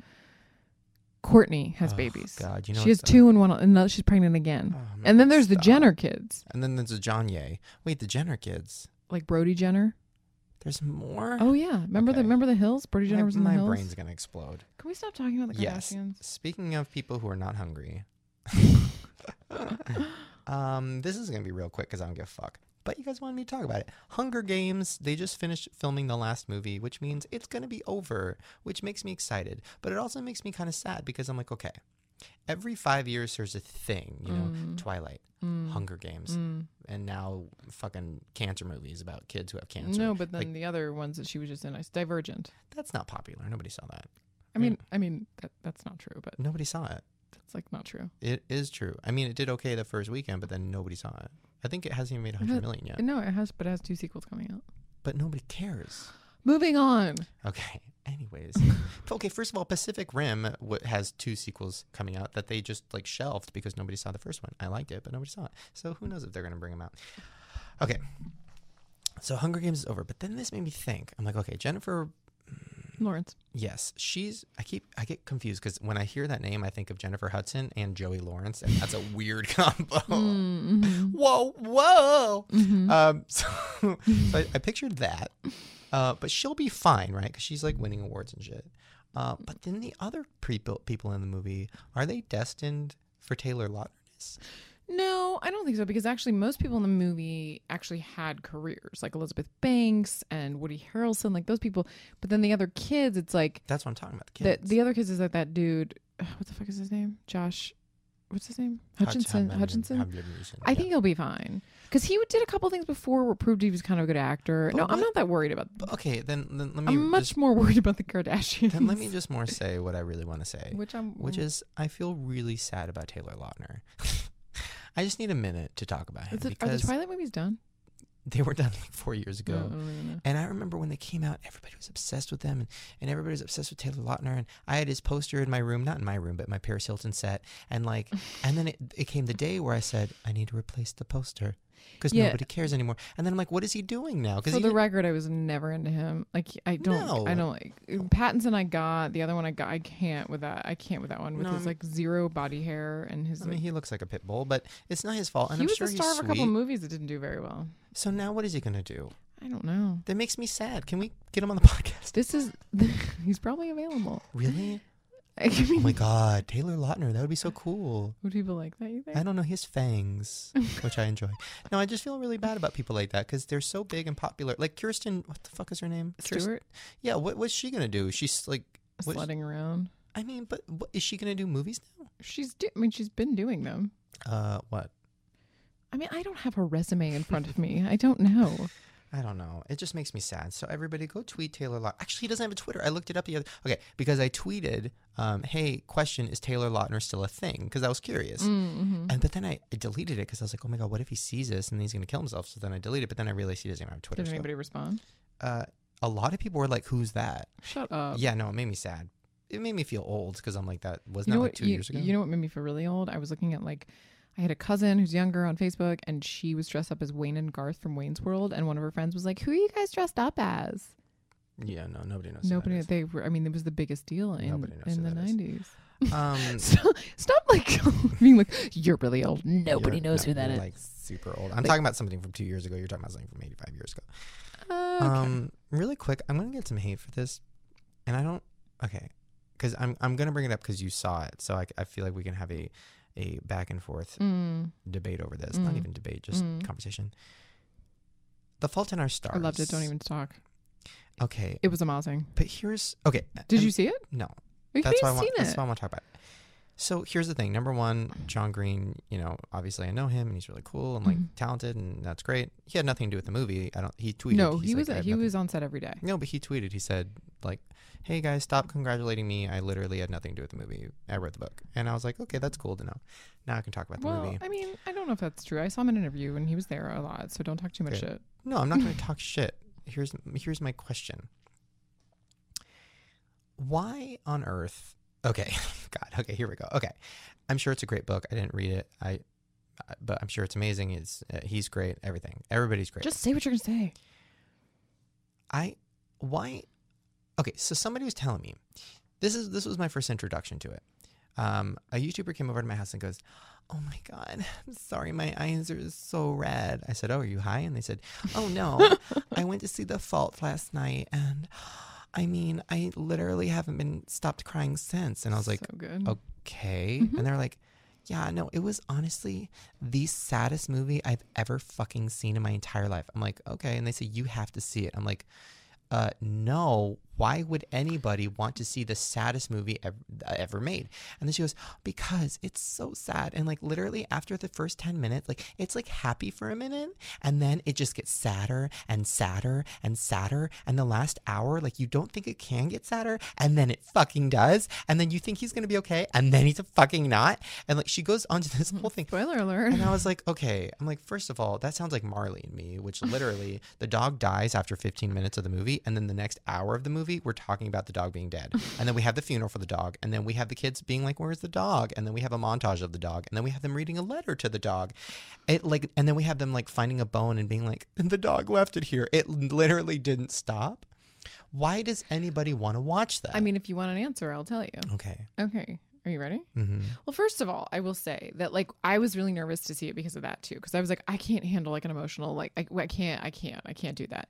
Kourtney has Oh, babies. God, you know she has uh, two and one. And she's pregnant again. Oh, and then there's the. Jenner kids, And then there's the John Ye. Wait, the Jenner kids. like Brody Jenner. There's more. Oh yeah, remember the remember the Hills? Brody Jenner my, was in the my Hills. brain's gonna explode. Can we stop talking about the Yes. Kardashians? Speaking of people who are not hungry, um, this is gonna be real quick because I don't give a fuck. But you guys wanted me to talk about it. Hunger Games. They just finished filming the last movie, which means it's gonna be over, which makes me excited. But it also makes me kind of sad because I'm like, okay, every five years there's a thing, you know, Mm. Twilight, Mm. Hunger Games, Mm. and now fucking cancer movies about kids who have cancer. No, but then Like- the other ones that she was just in, I Divergent. That's not popular. Nobody saw that. I mean, I mean that that's not true, but Nobody saw it. that's like not true. It is true. I mean, it did okay the first weekend, but then nobody saw it. I think it hasn't even made a hundred million yet. No, it has, but it has two sequels coming out. But nobody cares. Moving on. Okay. Anyways, okay. First of all, Pacific Rim w- has two sequels coming out that they just like shelved because nobody saw the first one. I liked it, but nobody saw it. So who knows if they're gonna bring them out? Okay. So Hunger Games is over, but then this made me think. I'm like, okay, Jennifer. Lawrence. Yes, she's. I keep. I get confused because when I hear that name, I think of Jennifer Hudson and Joey Lawrence, and that's a weird combo. Mm-hmm. Whoa, whoa. Mm-hmm. Um, so, so I, I pictured that, uh, but she'll be fine, right? Because she's like winning awards and shit. Uh, but then the other people people in the movie are they destined for Taylor Lautnerness? No, I don't think so because actually most people in the movie actually had careers, like Elizabeth Banks and Woody Harrelson, like those people. But then the other kids, it's like That's what I'm talking about. The the the other kids is like that dude. What the fuck is his name? Josh. What's his name? Hutchinson. Hutch- Hutchinson. Hutchinson, I think he'll be fine because he did a couple things before where proved he was kind of a good actor. But no, I'm not that worried about. Okay, then, then let me I'm much just, more worried about the Kardashians. then let me just more say what I really want to say, which I'm. which is I feel really sad about Taylor Lautner. I just need a minute to talk about him Is it, are the Twilight movies done? They were done like four years ago. No, I don't even know. And I remember when they came out, everybody was obsessed with them, and, and everybody was obsessed with Taylor Lautner. And I had his poster in my room, not in my room, but my Paris Hilton set. And like, and then it, it came the day where I said, I need to replace the poster because Yeah. nobody cares anymore. And then I'm like, what is he doing now? Because For the record, I was never into him. Like I don't, No. I don't like uh, Pattinson. I got the other one. I got. I can't with that. I can't with that one with No, his like zero body hair and his. I mean, like, he looks like a pit bull, but it's not his fault. And he I'm was sure the star of a couple movies that didn't do very well. So now what is he gonna do? I don't know. That makes me sad. Can we get him on the podcast? This is. he's probably available. Really? Oh my God, Taylor Lautner. That would be so cool. would people like that? You think? I don't know his fangs, which I enjoy. No, I just feel really bad about people like that because they're so big and popular. Like Kirsten, what the fuck is her name? Kirsten- Stewart Yeah, what what's she gonna do? She's like, sledding around. I mean, but what, is she gonna do movies now? She's. Do- I mean, she's been doing them. Uh, what? I mean, I don't have her resume in front of me. I don't know. I don't know. It just makes me sad. So everybody go tweet Taylor Lautner. Actually, he doesn't have a Twitter. I looked it up the other. Okay, because I tweeted, um, "Hey, question: Is Taylor Lautner still a thing?" Because I was curious. Mm-hmm. And but then I, I deleted it because I was like, "Oh my god, what if he sees this and he's gonna kill himself?" So then I deleted. it. But then I realized he doesn't even have a Twitter. Did so- anybody respond? uh, a lot of people were like, "Who's that?" Shut up. yeah, no, it made me sad. It made me feel old because I'm like, that was you not like what? two you, years ago. you know what made me feel really old? I was looking at like, I had a cousin who's younger on Facebook, and she was dressed up as Wayne and Garth from Wayne's World, and one of her friends was like, "Who are you guys dressed up as?" yeah, no, nobody knows. Nobody. is. They were. I mean, it was the biggest deal in in the nineties. Um, Stop, stop, like being like you're really old. Nobody knows no, who that is. Like super old. I'm Like- talking about something from two years ago. You're talking about something from 85 years ago. Uh, okay. Um, really quick, I'm gonna get some hate for this, and I don't. Okay, because I'm I'm gonna bring it up because you saw it, so I, I feel like we can have a a back and forth Mm, debate over this. Not Mm. even debate, just Mm. conversation. The Fault in Our Stars. I loved it. Don't even talk. Okay, It was amazing. but here's okay. Did you see it? No, You that's why I want. That's why I want to talk about. It. So here's the thing. Number one, John Green. You know, obviously I know him, and he's really cool and like Mhm. talented, and that's great. He had nothing to do with the movie. I don't. He tweeted. no, he was "I have he nothing- was on set every day. No, but he tweeted. He said like, "Hey guys, stop congratulating me. I literally had nothing to do with the movie. I wrote the book." And I was like, "Okay, that's cool to know. Now I can talk about the Well, movie." I mean, I don't know if that's true. I saw him in an interview and he was there a lot, so don't talk too much Okay. shit. No, I'm not going to talk shit. Here's here's my question. Why on earth? Okay, God. Okay, here we go. Okay, I'm sure it's a great book. I didn't read it. I, but I'm sure it's amazing. It's uh, he's great. Everything. Everybody's great. Just say what you're gonna say. I why okay, so somebody was telling me this is this was my first introduction to it. Um, a YouTuber came over to my house and goes, "Oh my god, I'm sorry, my eyes are so red." I said, "Oh, are you high?" And they said, "Oh no, I went to see The Fault last night, and I mean, I literally haven't been stopped crying since." And I was like, so okay. Mhm. And they're like, yeah, no, it was honestly the saddest movie I've ever fucking seen in my entire life. I'm like, okay. And they say, you have to see it. I'm like, uh, no, why would anybody want to see the saddest movie ever, uh, ever made? And then she goes, because it's so sad. And like literally after the first 10 minutes, like it's like happy for a minute and then it just gets sadder and sadder and sadder. And the last hour, like you don't think it can get sadder and then it fucking does. And then you think he's going to be okay and then he's a fucking not. And like she goes on to this whole thing. Spoiler alert. And I was like, okay. I'm like, first of all, that sounds like Marley and me, which literally the dog dies after 15 minutes of the movie. And then the next hour of the movie, we're talking about the dog being dead. And then we have the funeral for the dog. And then we have the kids being like, where's the dog? And then we have a montage of the dog. And then we have them reading a letter to the dog. It like, and then we have them like finding a bone and being like, the dog left it here. It literally didn't stop. Why does anybody want to watch that? I mean, if you want an answer, I'll tell you. okay. Okay. Are you ready? hmm Well, first of all, I will say that like I was really nervous to see it because of that too. Because I was like, I can't handle like an emotional like I, I can't, I can't, I can't do that.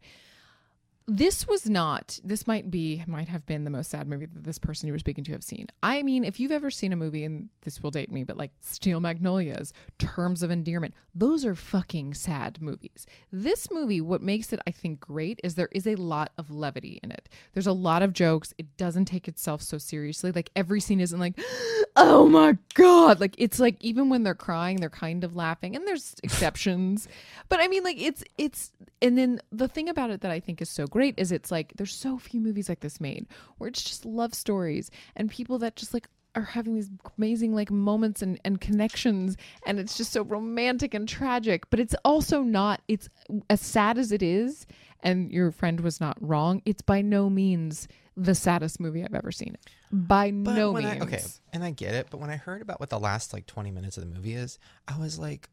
This was not this might be might have been the most sad movie that this person you were speaking to have seen. I mean if you've ever seen a movie and this will date me but like steel magnolias terms of endearment those are fucking sad movies. This movie what makes it i think great is there is a lot of levity in it. There's a lot of jokes. It doesn't take itself so seriously. Like every scene isn't like oh my god. Like it's like even when they're crying they're kind of laughing and there's exceptions. But i mean like it's it's and then the thing about it that i think is so great is it's like there's so few movies like this made where it's just love stories and people that just like are having these amazing like moments and, and connections and it's just so romantic and tragic but it's also not it's as sad as it is and your friend was not wrong it's by no means the saddest movie i've ever seen. By But no when means I, okay, and I get it, but when I heard about what the last like 20 minutes of the movie is, I was like,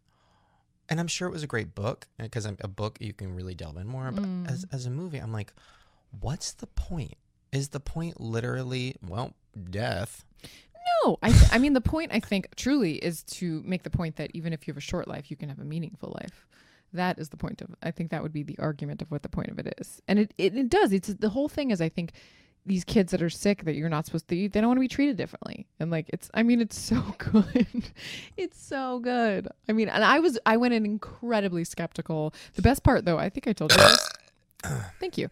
and I'm sure it was a great book because a book you can really delve in more. But Mm. as as a movie, I'm like, what's the point? Is the point literally well death? No, I, th- I mean the point I think truly is to make the point that even if you have a short life, you can have a meaningful life. That is the point of. I think that would be the argument of what the point of it is, and it it, it does. It's the whole thing is I think these kids that are sick that you're not supposed to eat, they don't want to be treated differently, and like it's. I mean, it's so good. it's so good. I mean, and I was I went in incredibly skeptical. The best part though, I think I told you this. Thank you.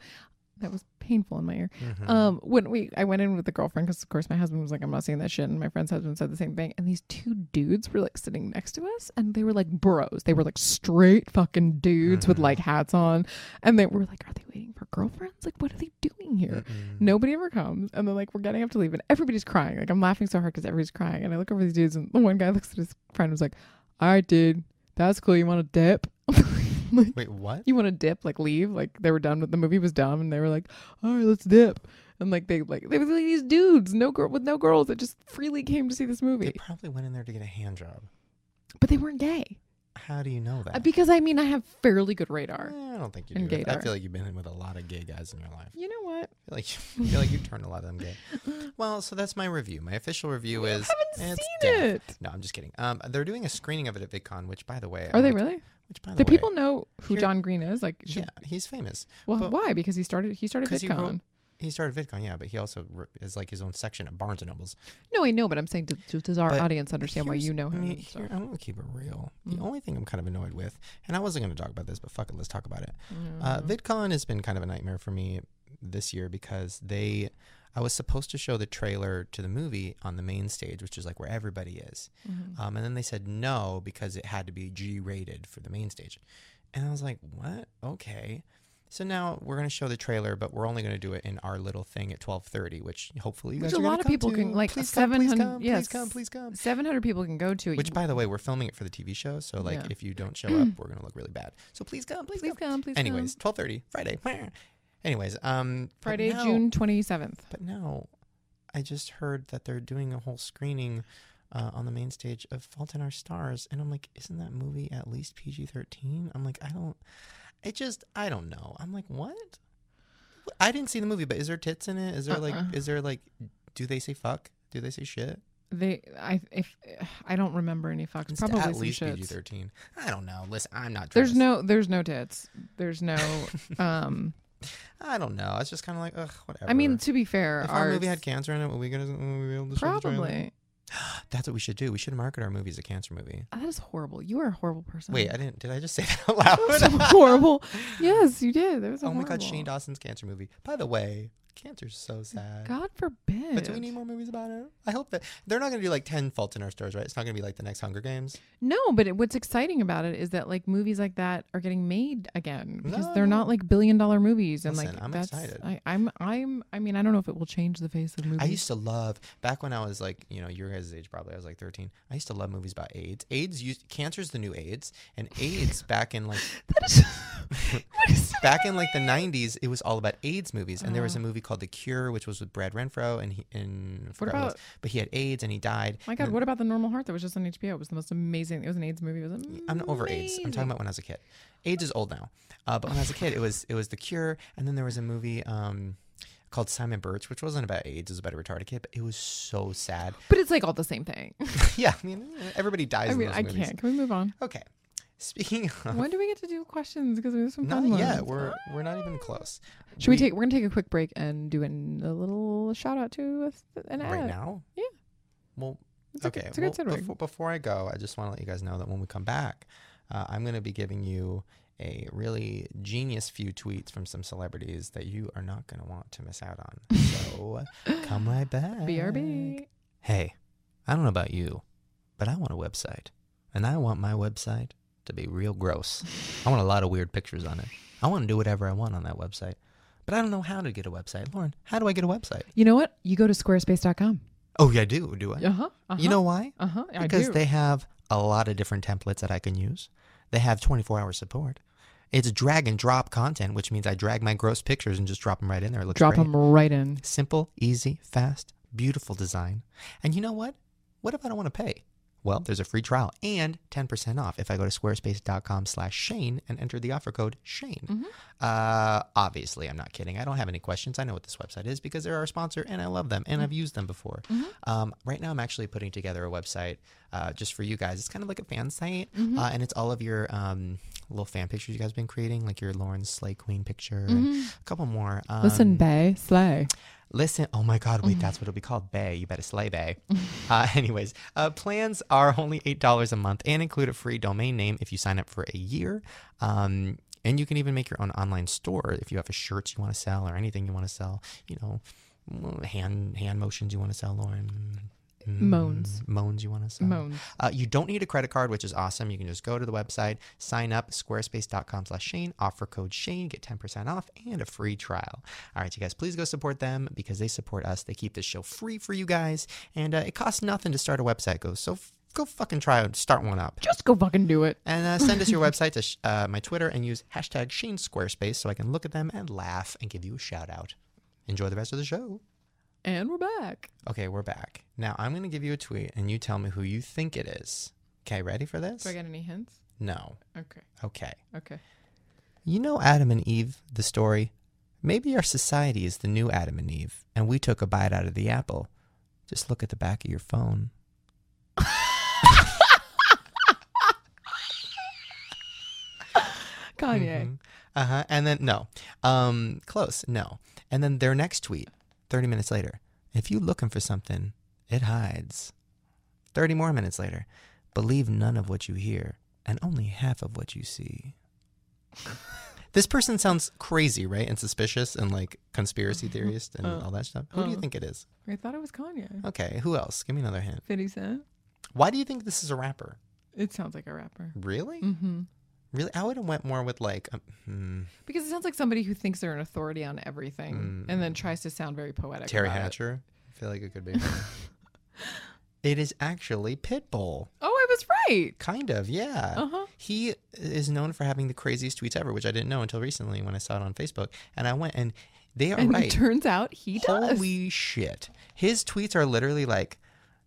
That was painful in my ear. Mhm. Um, when we, I went in with the girlfriend because, of course, my husband was like, "I'm not seeing that shit," and my friend's husband said the same thing. And these two dudes were like sitting next to us, and they were like bros. They were like straight fucking dudes with Mhm. like hats on, and they were like, "Are they waiting for girlfriends? Like, what are they doing here?" Mm-mm. Nobody ever comes, and then like we're getting up to leave, and everybody's crying. Like I'm laughing so hard because everybody's crying, and I look over these dudes, and the one guy looks at his friend, and was like, "All right, dude, that's cool. You want to dip?" like, Wait, what? you want to dip, like leave, like they were done with the movie was done, and they were like, all right, let's dip, and like they like they were like these dudes, no girl with no girls that just freely came to see this movie. They probably went in there to get a hand job. but they weren't gay How do you know Uh, that? because I mean I have fairly good radar. Eh, I don't think you do. I feel like you've been in with a lot of gay guys in your life. You know what? I feel like I feel like you turned a lot of them gay. Well, so that's my review. My official review I is haven't it's seen death. it. No, I'm just kidding. Um, they're doing a screening of it at VidCon, which, by the way, Are they I'm like- really? Which, by the Do way, people know who here- John Green is? Like, should, Yeah, he's famous. well, but- why? Because he started he started 'Cause he wrote- VidCon. He started VidCon, yeah, but he also is like his own section at Barnes and Nobles. No, I know, but I'm saying does our But audience understand why Here's- you know him? I mean, and stuff? here, I'm gonna keep it real. The Mm. only thing I'm kind of annoyed with, and I wasn't gonna talk about this, but fuck it, let's talk about it. Uh, Mm. VidCon has been kind of a nightmare for me this year because they, I was supposed to show the trailer to the movie on the main stage, which is like where everybody is. Mhm. Um, and then they said no because it had to be G rated for the main stage. And I was like, what? Okay. So now we're going to show the trailer, but we're only going to do it in our little thing at 1230, which hopefully you Which guys a lot of people to. can, like, please come, please 700 come, yes. please come, please come. 700 people can go to it. Which, by the way, we're filming it for the TV show, so like Yeah. if you don't show up, we're going to look really bad. So please come, please, please come. come, please Anyways, come. 1230, Friday. Anyways, um, but Friday, now- June 27th. But now, I just heard that they're doing a whole screening uh, on the main stage of Fault in Our Stars, and I'm like, isn't that movie at least PG-13? I'm like, I don't. It just, I don't know. I'm like, what? I didn't see the movie, but is there tits in it? Is there like, Uh-uh. is there like, do they say fuck? Do they say shit? They, I, if I don't remember any fucks, It's probably at some least shits. PG-13. I don't know. Listen, I'm not. trying There's to- no, there's no tits. There's no, um. I don't know. It's just kind of like, ugh, whatever. I mean, to be fair, if our movie had cancer in it, would we gonna would we be able to show the trailer? probably. That's what we should do. We should market our movie as a cancer movie. Oh, that is horrible. You are a horrible person. Wait, I didn't. Did I just say that out that was so loud? horrible. Yes, you did. That was oh my god, horrible. Shane Dawson's cancer movie. By the way, cancer's so sad. God forbid. But do we need more movies about it? I hope that they're not going to do like ten Faults in Our Stars, right? It's not going to be like the next Hunger Games. No, but it, what's exciting about it is that like movies like that are getting made again because they're not like billion dollar movies and Listen, like I'm that's excited. I, I'm I'm I mean I don't know if it will change the face of movies. I used to love back when I was like, you know, your guys' age probably. I was like thirteen. I used to love movies about AIDS. AIDS used cancer's the new AIDS, and AIDS back in like that is, what is that back in like the '90s, it was all about AIDS movies, and there was a Oh. movie called The Cure, which was with Brad Renfro, and he and who about- was, but he had AIDS and he died. My God, then- what about the Normal Heart that was just on HBO? It was the most amazing. It was an AIDS movie. Wasn't it was I'm not over AIDS. I'm talking about when I was a kid. AIDS is old now, uh, but when I was a kid, it was it was The Cure, and then there was a movie um, called Simon Birch, which wasn't about AIDS. It was about a retarded kid, but it was so sad. But it's like all the same thing. yeah, I mean, everybody dies I in mean, I movies. can't. Can we move on? Okay. Speaking of, when do we get to do questions? Because there's some not fun ones. yet. We're we're not even close. Should we, take? We're gonna take a quick break and do an, a little shout out to a- an ad. right now? Yeah. Well, It's okay. good- it's a good segue. before, before I go, I just want to let you guys know that when we come back, uh, I'm going to be giving you a really genius few tweets from some celebrities that you are not going to want to miss out on. So come right back. BRB. Hey, I don't know about you, but I want a website. And I want my website to be real gross. I want a lot of weird pictures on it. I want to do whatever I want on that website. But I don't know how to get a website. Lauren, how do I get a website? You know what? You go to squarespace.com. Oh, yeah, I do, do I? Uh huh. Uh-huh. You know why? Uh huh. I Because do. they have a lot of different templates that I can use. They have 24 hour support. It's drag and drop content, which means I drag my gross pictures and just drop them right in there. It looks drop great. them right in. Simple, easy, fast, beautiful design. And you know what? What if I don't want to pay? Well, there's a free trial and 10% off if I go to squarespace.com slash Shane and enter the offer code Shane. Mm-hmm. Uh, obviously, I'm not kidding. I don't have any questions. I know what this website is because they're our sponsor and I love them and I've used them before. Um, right now, I'm actually putting together a website uh, just for you guys. It's kind of like a fan site uh, and it's all of your um, little fan pictures you guys have been creating, like your Lauren Slay Queen picture and a couple more. Um, Listen, Bay, slay. Listen, oh my God, wait, that's what it'll be called, Bay. You better slay Bay. uh, anyways, uh, plans are only $8 a month and include a free domain name if you sign up for a year. Um, and you can even make your own online store if you have a shirt you want to sell or anything you want to sell. You know, hand hand motions you want to sell, Lauren. Mm, Moans. Moans you want to sell. Moans. Uh, you don't need a credit card, which is awesome. You can just go to the website, sign up, squarespace.com slash Shane, offer code Shane, get 10% off and a free trial. All right, you guys, please go support them because they support us. They keep this show free for you guys, and uh, it costs nothing to start a website. Go so f- go fucking try and start one up. Just go fucking do it. And uh, send us your website to sh- uh, my Twitter and use hashtag Shane Squarespace so I can look at them and laugh and give you a shout out. Enjoy the rest of the show. And we're back. Okay, we're back. Now I'm going to give you a tweet and you tell me who you think it is. Okay, ready for this? Do I get any hints? No. Okay. Okay. Okay. You know Adam and Eve, the story? Maybe our society is the new Adam and Eve, and we took a bite out of the apple. Just look at the back of your phone. Kanye. Uh huh. And then, no. Um, close. No. And then their next tweet, 30 minutes later. If you're looking for something, it hides. 30 more minutes later. Believe none of what you hear and only half of what you see. this person sounds crazy, right? And suspicious and like conspiracy theorist and Uh, all that stuff. Who do you uh. think it is? I thought it was Kanye. Okay, who else? Give me another hint. 50 Cent. Why do you think this is a rapper? It sounds like a rapper. Really? Mm-hmm. Really? I would have went more with like, um, hmm, Because it sounds like somebody who thinks they're an authority on everything and then Mm. tries to sound very poetic. Terry about it. Hatcher. I feel like it could be. it is actually Pitbull. Oh, I was right. Kind of, yeah. Uh huh. He is known for having the craziest tweets ever, which I didn't know until recently when I saw it on Facebook. And I went and they are And right. it turns out he does. Holy shit. His tweets are literally like,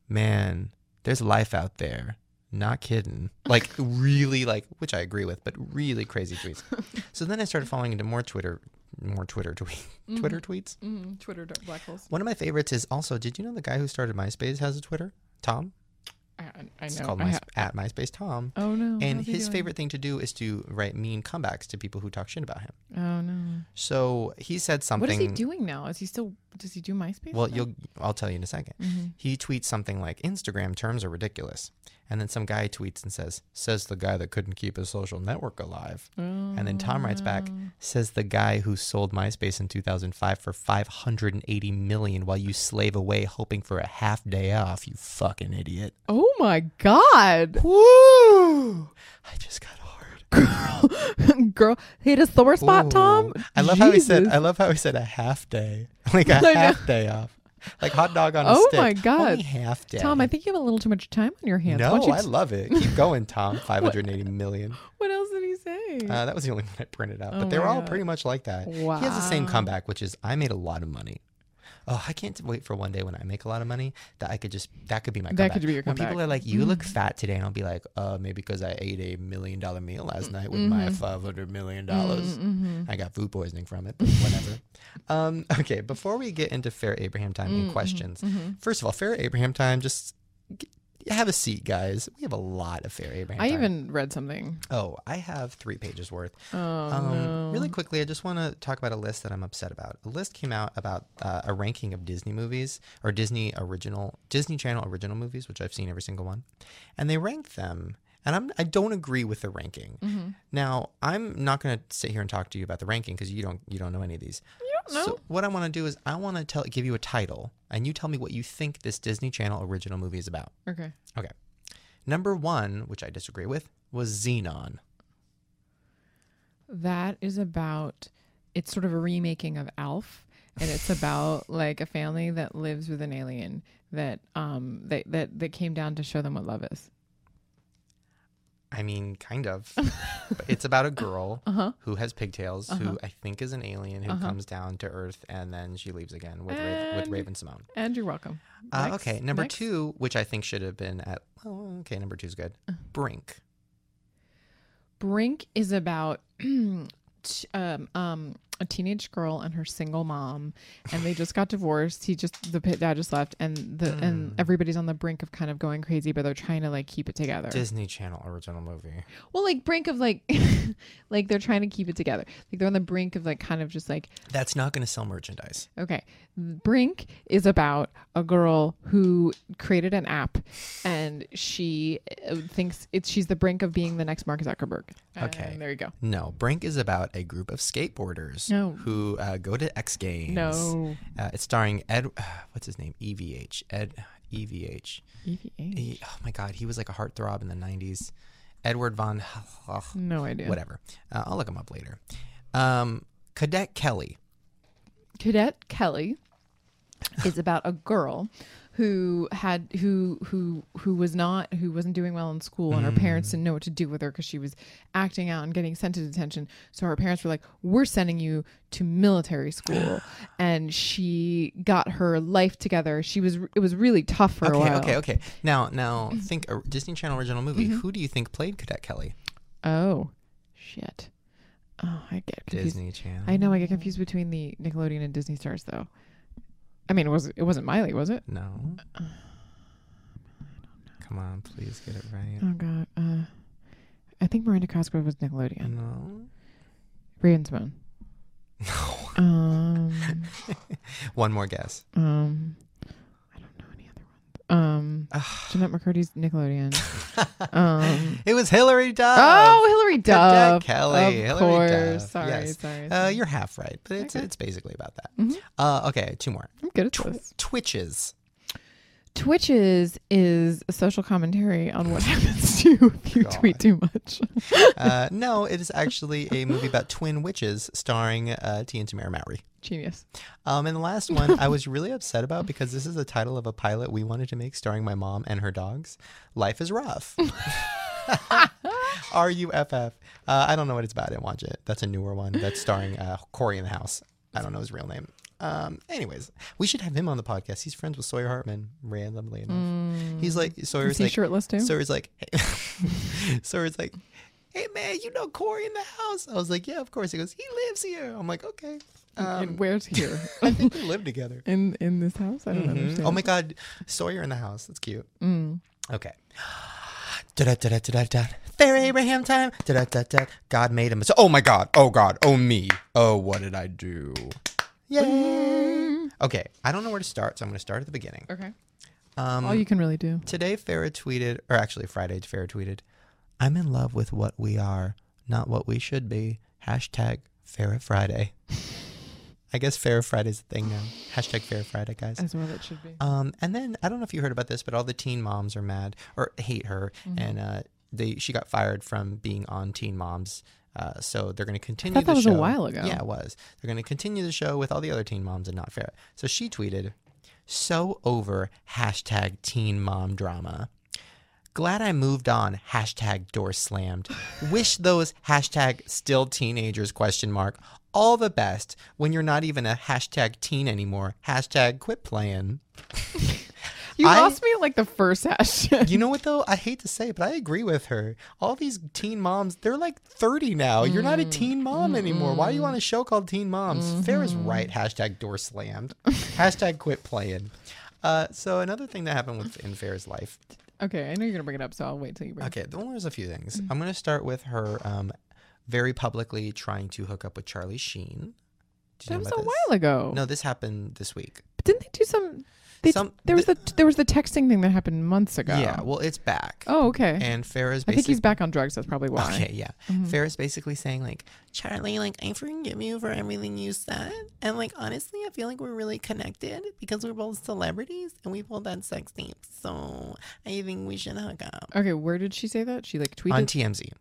man, there's life out there. Not kidding. Like, really, like, which I agree with, but really crazy tweets. so then I started falling into more Twitter, more Twitter tweet, Twitter tweets. Mm, Twitter black holes. One of my favorites is also, did you know the guy who started MySpace has a Twitter? Tom? I, I, I It's know. called My, ha- at MySpace Tom. oh no. And his favorite thing to do is to write mean comebacks to people who talk shit about him. Oh no. So he said something. What is he doing now? Is he still? Does he do MySpace? Well, you'll. I'll tell you in a 2nd Mm-hmm. He tweets something like Instagram terms are ridiculous, and then some guy tweets and says, "Says the guy that couldn't keep his social network alive." And then Tom writes back, Oh. "Says the guy who sold MySpace in 2005 for 580 million while you slave away hoping for a half day off. You fucking idiot." Oh my God. Woo! I just got hard. Girl, girl hit a sore spot, Tom. I love how he said. I love how he said a half day, like a I know. half day off, like hot dog on a Oh stick. my God. Only half day. Tom, I think you have a little too much time on your hands. No, you I love it. Keep going, Tom. 580 million. what else did he say? Uh, that was the only one I printed out, Oh but they my were all God. pretty much like that. He has the same comeback, which is I made a lot of money. Oh, I can't wait for one day when I make a lot of money that I could just that could be my That comeback. could be your comeback. When people are like, "You look Mhm. fat today," and I'll be like, "Uh, maybe because I ate a million dollar meal last night with my Mhm. five hundred million dollars." Mm-hmm. I got food poisoning from it, but whatever. um, okay, before we get into Farrah Abraham time and mhm, questions, mhm. first of all, Farrah Abraham time, just have a seat, guys. We have a lot of fairy. I even read something. Oh, I have three pages worth. Oh Um, no. Really quickly, I just want to talk about a list that I'm upset about. A list came out about uh, a ranking of Disney movies or Disney original, Disney Channel original movies, which I've seen every single one, and they ranked them. And I'm I don't agree with the ranking. Mm-hmm. Now I'm not going to sit here and talk to you about the ranking because you don't you don't know any of these. Don't know. So what I want to do is I want to tell give you a title and you tell me what you think this Disney Channel original movie is about. okay. Okay. Number one, which I disagree with, was Zenon. That is about. It's sort of a remaking of Alf, and it's about like a family that lives with an alien that um that that that came down to show them what love is. I mean, kind of. It's about a girl Uh-huh. who has pigtails, who I think is an alien who Uh-huh. comes down to Earth and then she leaves again with Raven, with Raven-Symoné. And you're welcome. Uh, okay, number next. two, which I think should have been at. Oh, okay, number two's good. Uh. Brink. Brink is about um, um, a teenage girl and her single mom, and they just got divorced. He just the pit dad just left, and the Hmm. and everybody's on the brink of kind of going crazy, but they're trying to like keep it together. Disney Channel original movie. well, like brink of like, like they're trying to keep it together. Like they're on the brink of like kind of just like That's not going to sell merchandise. Okay. Brink is about a girl who created an app and she uh, thinks it's she's the brink of being the next Mark Zuckerberg. Okay. And there you go. No, Brink is about a group of skateboarders No. who uh, go to X Games. No. Uh, it's starring Ed. what's his name? EVH. Ed. EVH. EVA. He, oh my God, he was like a heartthrob in the '90s. Edward von. No idea. Whatever. Uh, I'll look him up later. Um, Cadet Kelly. Cadet Kelly is about a girl who had who who who was not who wasn't doing well in school and her parents Mm. didn't know what to do with her because she was acting out and getting sent to detention so her parents were like we're sending you to military school and she got her life together she was it was really tough for a Okay, while okay, okay. Now, now think a Disney Channel original movie. Who do you think played Cadet Kelly? oh shit oh i get confused Disney Channel. i know i get confused between the nickelodeon and disney stars though i mean it was it wasn't miley was it No. Come on, please get it right. Oh god. Uh I think Miranda Cosgrove was Nickelodeon. No. Raven-Symoné. No. Um One more guess. um I don't know any other ones. Um Jennette McCurdy's Nickelodeon. um It was Hilary Duff. Oh, Hilary Cadet Duff. Kelly. Of Hilary course. Duff. Sorry, Yes. sorry. Uh, you're half right, but it's Okay. it's basically about that. Mhm. Uh, okay, two more. I'm good at Tw- this. Twitches. Twitches is a social commentary on what happens to you if you God. tweet too much. Uh, no, it is actually a movie about twin witches starring uh, Tia and Tamera Mowry. Genius. Um, and the last one I was really upset about because this is the title of a pilot we wanted to make starring my mom and her dogs. Life is rough. R U F F. Uh, I don't know what it's about. I didn't watch it. That's a newer one that's starring uh, Cory in the House. I don't know his real name. Um, anyways, we should have him on the podcast. He's friends with Sawyer Hartman, randomly enough. He's like Sawyer's Is he like shirtless too? Sawyer's like Sawyer's like, hey man, you know Cory in the house? I was like, yeah, of course. He goes, he lives here. I'm like, okay. and Um, where's here? I think we live together. in in this house? I don't Mhm. understand. Oh my God, Sawyer in the house. That's cute. Mm. Okay. Da-da-da-da-da-da. Farrah Abraham time. Da-da-da-da. God made him. So, oh my God. Oh God. Oh me. Oh, what did I do? Yay. Okay. I don't know where to start, so I'm going to start at the beginning. Okay. Um, All you can really do. Today, Farrah tweeted, or actually Friday, Farrah tweeted, I'm in love with what we are, not what we should be. Hashtag Farrah Friday. I guess Farrah Friday's a thing now. Hashtag Farrah Friday, guys. As well it should be. Um, and then I don't know if you heard about this, but all the teen moms are mad or hate her, Mm-hmm. and uh, they she got fired from being on Teen Moms. Uh, so they're going to continue. thought that the was a while ago. Yeah, it was. They're going to continue the show with all the other Teen Moms and not Farrah. So she tweeted, "So over hashtag Teen Mom drama." Glad I moved on. Hashtag door slammed. Wish those hashtag still teenagers question mark all the best when you're not even a hashtag teen anymore. Hashtag quit playing. You I- lost me at like the first hashtag. You know what though? I hate to say it, but I agree with her. All these teen moms, they're like 30 now. You're not a teen mom anymore. Why are you on a show called Teen Moms? Fair is right. Hashtag door slammed. Hashtag quit playing. Uh, so another thing that happened with in Fair's life. Okay, I know you're gonna bring it up, so I'll wait till you bring. It. Okay, well, there's a few things. Mm. I'm going to start with her um, very publicly trying to hook up with Charlie Sheen. That was a this? while ago. No, this happened this week. But didn't they do some? They, Some- there was the there was the texting thing that happened months ago. Yeah, well, it's back. Oh, okay. And Farrah's I think he's back on drugs. That's probably why. Okay, yeah. Mhm. Farrah's basically saying like, Charlie, like I forgive you for everything you said, and like honestly, I feel like we're really connected because we're both celebrities and we both had sex tapes. So I think we should hook up Okay, where did she say that? She like tweeted. on TMZ.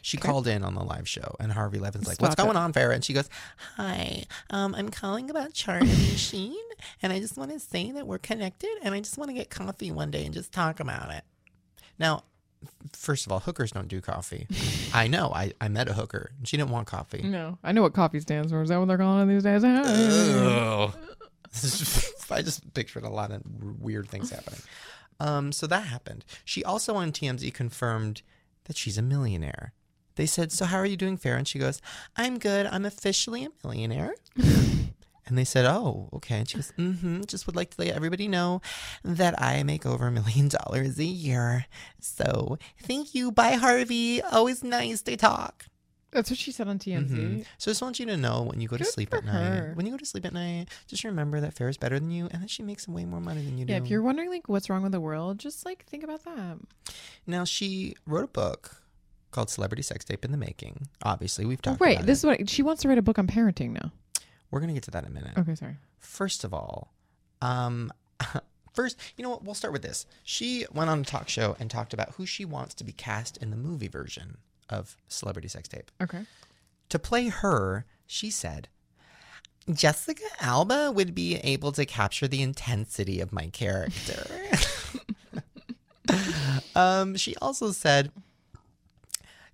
She Okay. called in on the live show, and Harvey Levin's like, "What's it. going on, Farrah?" And she goes, "Hi, um, I'm calling about Charlie Sheen, and I just want to say that we're connected, and I just want to get coffee one day and just talk about it." Now, first of all, hookers don't do coffee. I know. I, I met a hooker. She didn't want coffee. no, I know what coffee stands for. Is that what they're calling it these days? I just pictured a lot of weird things happening. Um, so that happened. She also on TMZ confirmed that she's a millionaire. They said, "So how are you doing, Farrah?" And she goes, "I'm good. I'm officially a millionaire." and they said, "Oh, okay." And she goes, "Mm-hmm. Just would like to let everybody know that I make over a million dollars a year. So thank you. Bye, Harvey. Always nice to talk." That's what she said on TMZ. Mhm. So I just want you to know when you go to sleep at night, when you go to sleep at night, just remember that Farrah's better than you and that she makes way more money than you Yeah, do. Yeah, if you're wondering like what's wrong with the world, just like think about that. now she wrote a book called Celebrity Sex Tape in the Making. Obviously, we've Oh, talked right, about this it. is what she wants to write a book on parenting now. We're gonna get to that in a minute. Okay, sorry. First of all, um, first, you know what? We'll start with this. She went on a talk show and talked about who she wants to be cast in the movie version of Celebrity Sex Tape. Okay. To play her, she said, Jessica Alba would be able to capture the intensity of my character. um, she also said,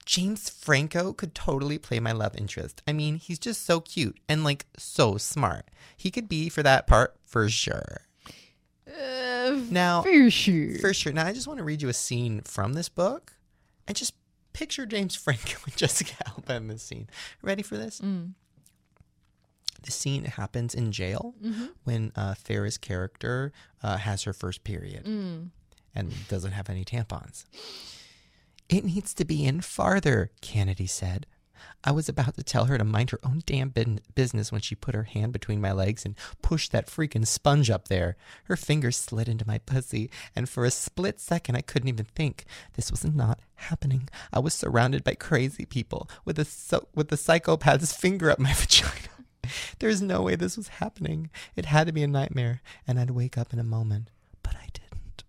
James Franco could totally play my love interest. I mean, he's just so cute and like so smart. He could be for that part for sure. Uh, Now, for sure. for sure. Now, I just want to read you a scene from this book and just picture James Franco and Jessica Alba in this scene. Ready for this? Mm. The scene happens in jail Mm-hmm. when uh, Farrah's character uh, has her first period Mm. and doesn't have any tampons. It needs to be in farther, Kennedy said. I was about to tell her to mind her own damn business when she put her hand between my legs and pushed that freaking sponge up there. Her fingers slid into my pussy, and for a split second I couldn't even think. This was not happening. I was surrounded by crazy people with a so- with the psychopath's finger up my vagina. There's no way this was happening. It had to be a nightmare, and I'd wake up in a moment, but I didn't.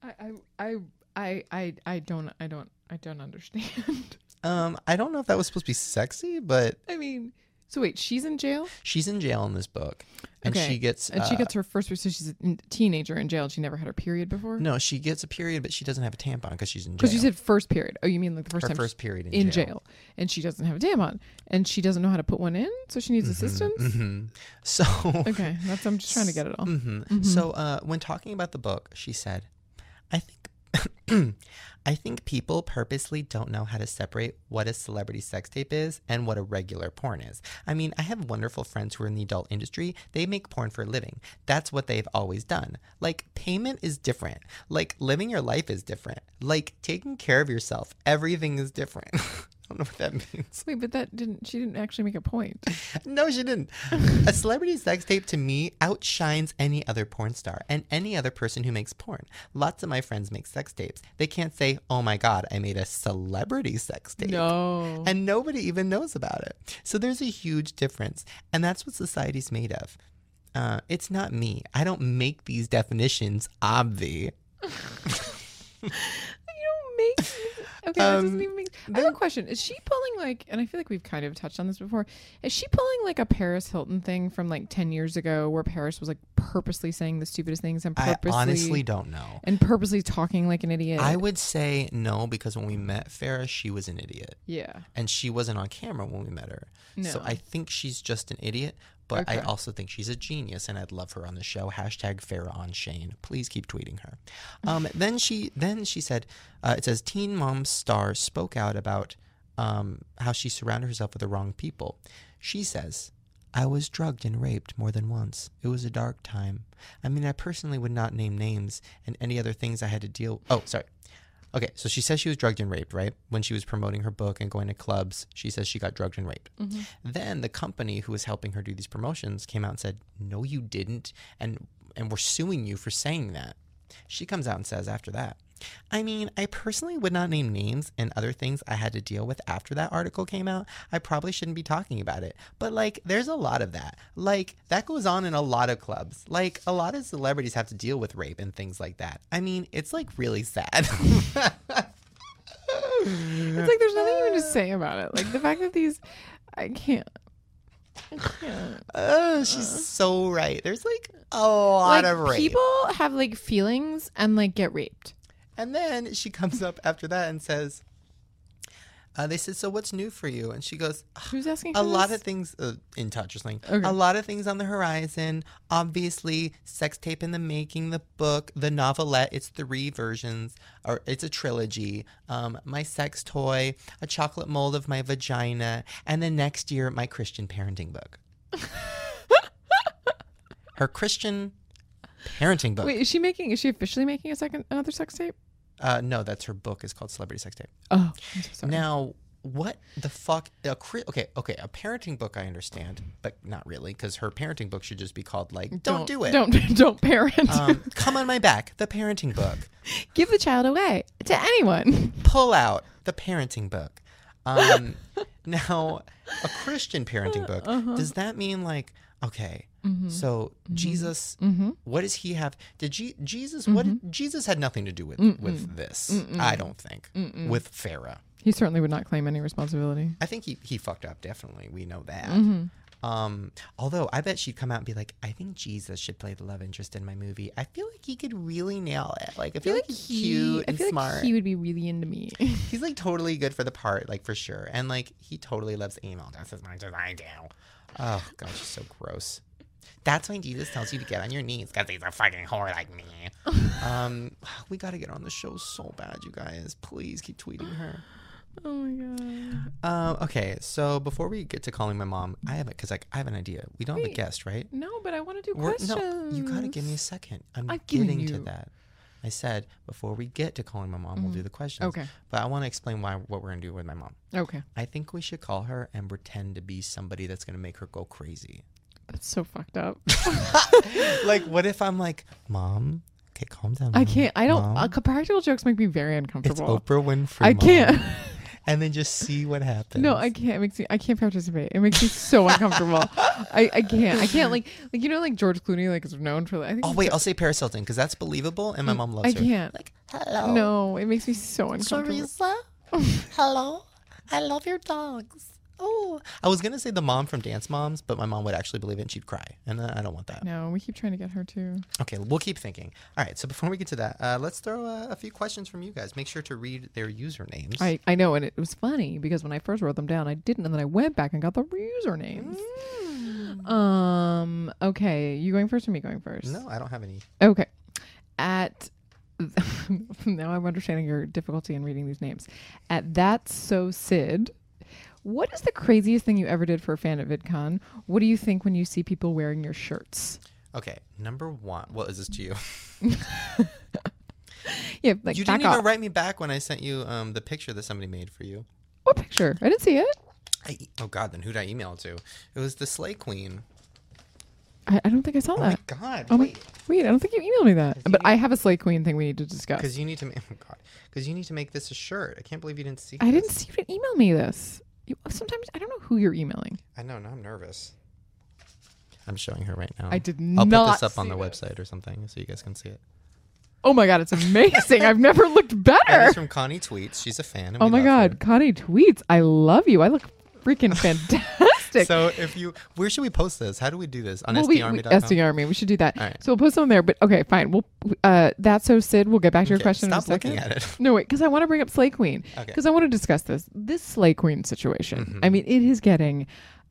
I, I, I, I, I I don't, I don't, I don't understand. Um, I don't know if that was supposed to be sexy, but I mean, so wait, she's in jail, she's in jail in this book, and Okay. she gets and she uh, gets her first. So she's a teenager in jail. and She never had her period before. no, she gets a period, but she doesn't have a tampon because she's in jail. because you said first period. Oh, you mean like the first her time first period in, in jail. and she doesn't have a tampon, and she doesn't know how to put one in, so she needs assistance. hmm So, Okay, that's I'm just trying to get it all. Mhm. Mhm. so uh, when talking about the book, she said, "I think." I think people purposely don't know how to separate what a celebrity sex tape is and what a regular porn is. I mean, I have wonderful friends who are in the adult industry. They make porn for a living. That's what they've always done. Like, payment is different. Like, living your life is different. Like, taking care of yourself, everything is different. Don't know what that means. Wait, but that didn't. She didn't actually make a point. No, she didn't. a celebrity sex tape to me outshines any other porn star and any other person who makes porn. Lots of my friends make sex tapes. They can't say, oh my God, I made a celebrity sex tape. No. And nobody even knows about it. So there's a huge difference. And that's what society's made of. Uh, it's not me. I don't make these definitions obvi. you don't make. Okay, that doesn't Um, even make. I have a question. Is she pulling like? And I feel like we've kind of touched on this before. Is she pulling like a Paris Hilton thing from like ten years ago, where Paris was like purposely saying the stupidest things and purposely? I honestly don't know. and purposely talking like an idiot? I would say no because when we met Farrah, she was an idiot. yeah. and she wasn't on camera when we met her. So I think she's just an idiot, but I also think she's a genius, and I'd love her on the show. Hashtag Farrah on Shane. Please keep tweeting her. Um, then she then she said, uh, it says Teen Mom star spoke out about um, how she surrounded herself with the wrong people. She says, I was drugged and raped more than once. It was a dark time. I mean, I personally would not name names and any other things I had to deal. Oh, sorry. Okay, so she says she was drugged and raped, right? When she was promoting her book and going to clubs, she says she got drugged and raped. Mm-hmm. Then the company who was helping her do these promotions came out and said, "No, you didn't," and and we're suing you for saying that. She comes out and says after that, I mean, I personally would not name names and other things I had to deal with after that article came out. I probably shouldn't be talking about it. But like there's a lot of that. Like that goes on in a lot of clubs. Like a lot of celebrities have to deal with rape and things like that. I mean, it's like really sad. It's like there's nothing even to say about it. Like the fact that these, I can't. I can't. oh, she's so right. There's like a lot like of rape. people have like feelings and like get raped. And then she comes up after that and says, uh, they said, so what's new for you? And she goes, Who's asking? a lot this? of things uh, in touch or something. Okay. A lot of things on the horizon. Obviously, sex tape in the making, the book, the novelette. It's three versions, or it's a trilogy. Um, my sex toy, a chocolate mold of my vagina, and then next year my Christian parenting book. Her Christian parenting book. Wait, is she making? Is she officially making a second another sex tape? Uh, no, that's her book. It's called Celebrity Sex Tape. Oh, I'm so sorry. Now, what the fuck? A cri- okay, okay, a parenting book I understand, but not really, because her parenting book should just be called like "Don't, do it." Don't don't parent. Um, come on my back, the parenting book. Give the child away to anyone. Pull out the parenting book. Um, now, a Christian parenting book. Uh-huh. Does that mean like okay? Mm-hmm. So Jesus, what does he have? Did Je- Jesus? Mm-hmm. What did, Jesus had nothing to do with with this? I don't think with Farrah. He certainly would not claim any responsibility. I think he, he fucked up, definitely. We know that. Mm-hmm. Um, although I bet she'd come out and be like, I think Jesus should play the love interest in my movie. I feel like he could really nail it. Like I feel, like, he's cute I and feel smart. like he would be really into me. he's like totally good for the part, like for sure. And like he totally loves anal just as much as I do. Oh gosh, it's so gross. That's why Jesus tells you to get on your knees because he's a fucking whore like me. um, we gotta get on the show so bad, you guys. Please keep tweeting her. oh my god. Um, okay, so before we get to calling my mom, I have it because like I have an idea. We don't have a guest, right? No, but I want to do We're- questions. no, you gotta give me a second. I'm I've getting to that. I said before we get to calling my mom, we'll do the questions. Mm. Okay. But I want to explain why what we're gonna do with my mom. Okay, I think we should call her and pretend to be somebody that's gonna make her go crazy. That's so fucked up. like, what if I'm like, Mom? Okay, calm down. I Mom. can't. I don't. Mom, Uh, practical jokes make me very uncomfortable. it's uncomfortable. Oprah Winfrey. I Mom. can't. And then just see what happens. No, I can't. It makes me. I can't participate. It makes me so uncomfortable. I, I can't. I can't. Like like you know like George Clooney like is known for. I think. Oh he's wait, I'll say Paris Hilton because that's believable, and my mom loves I her. can't. Like, hello. No, it makes me so uncomfortable. Teresa. Hello. I love your dogs. Oh, I was gonna say the mom from Dance Moms, but my mom would actually believe it and she'd cry, and uh, I don't want that. No, we keep trying to get her to. Okay, we'll keep thinking. All right, so before we get to that, uh, let's throw uh, a few questions from you guys. Make sure to read their usernames. I, I know, and it was funny because when I first wrote them down, I didn't, and then I went back and got the usernames. Mm. Um. Okay, you going first or me going first? No, I don't have any. Okay. At now I'm understanding your difficulty in reading these names. At that's so Sid. What is the craziest thing you ever did for a fan at VidCon? What do you think when you see people wearing your shirts? Okay, number one. Well, is this to you? Yeah, like you didn't even off. write me back when I sent you um, the picture that somebody made for you. What picture? I didn't see it. I, oh God, then who did I email to? It was the Slay Queen. I, I don't think I saw Oh my that. God! Oh my, wait. wait, I don't think you emailed me that. But I have a Slay Queen thing we need to discuss. Because you need to make oh god. Because you need to make this a shirt. I can't believe you didn't see. I didn't see you didn't email me this. You, sometimes I don't know who you're emailing. I know. Now I'm nervous. I'm showing her right now. I did I'll not. put this up on the this. website or something so you guys can see it. Oh my god, it's amazing! I've never looked better. is from Connie Tweets. She's a fan. Oh my god, her. Connie tweets. I love you. I look freaking fantastic. So if you, where should we post this? How do we do this on Well, we, we, sdarmy.com? SD Army. We should do that. Right. So we'll post them there. But okay, fine. We'll. Uh, that's so Sid. We'll get back to your Okay, question Stop in a second. looking at it. No, wait, because I want to bring up Slay Queen. Okay. Because I want to discuss this. This Slay Queen situation. Mhm. I mean, it is getting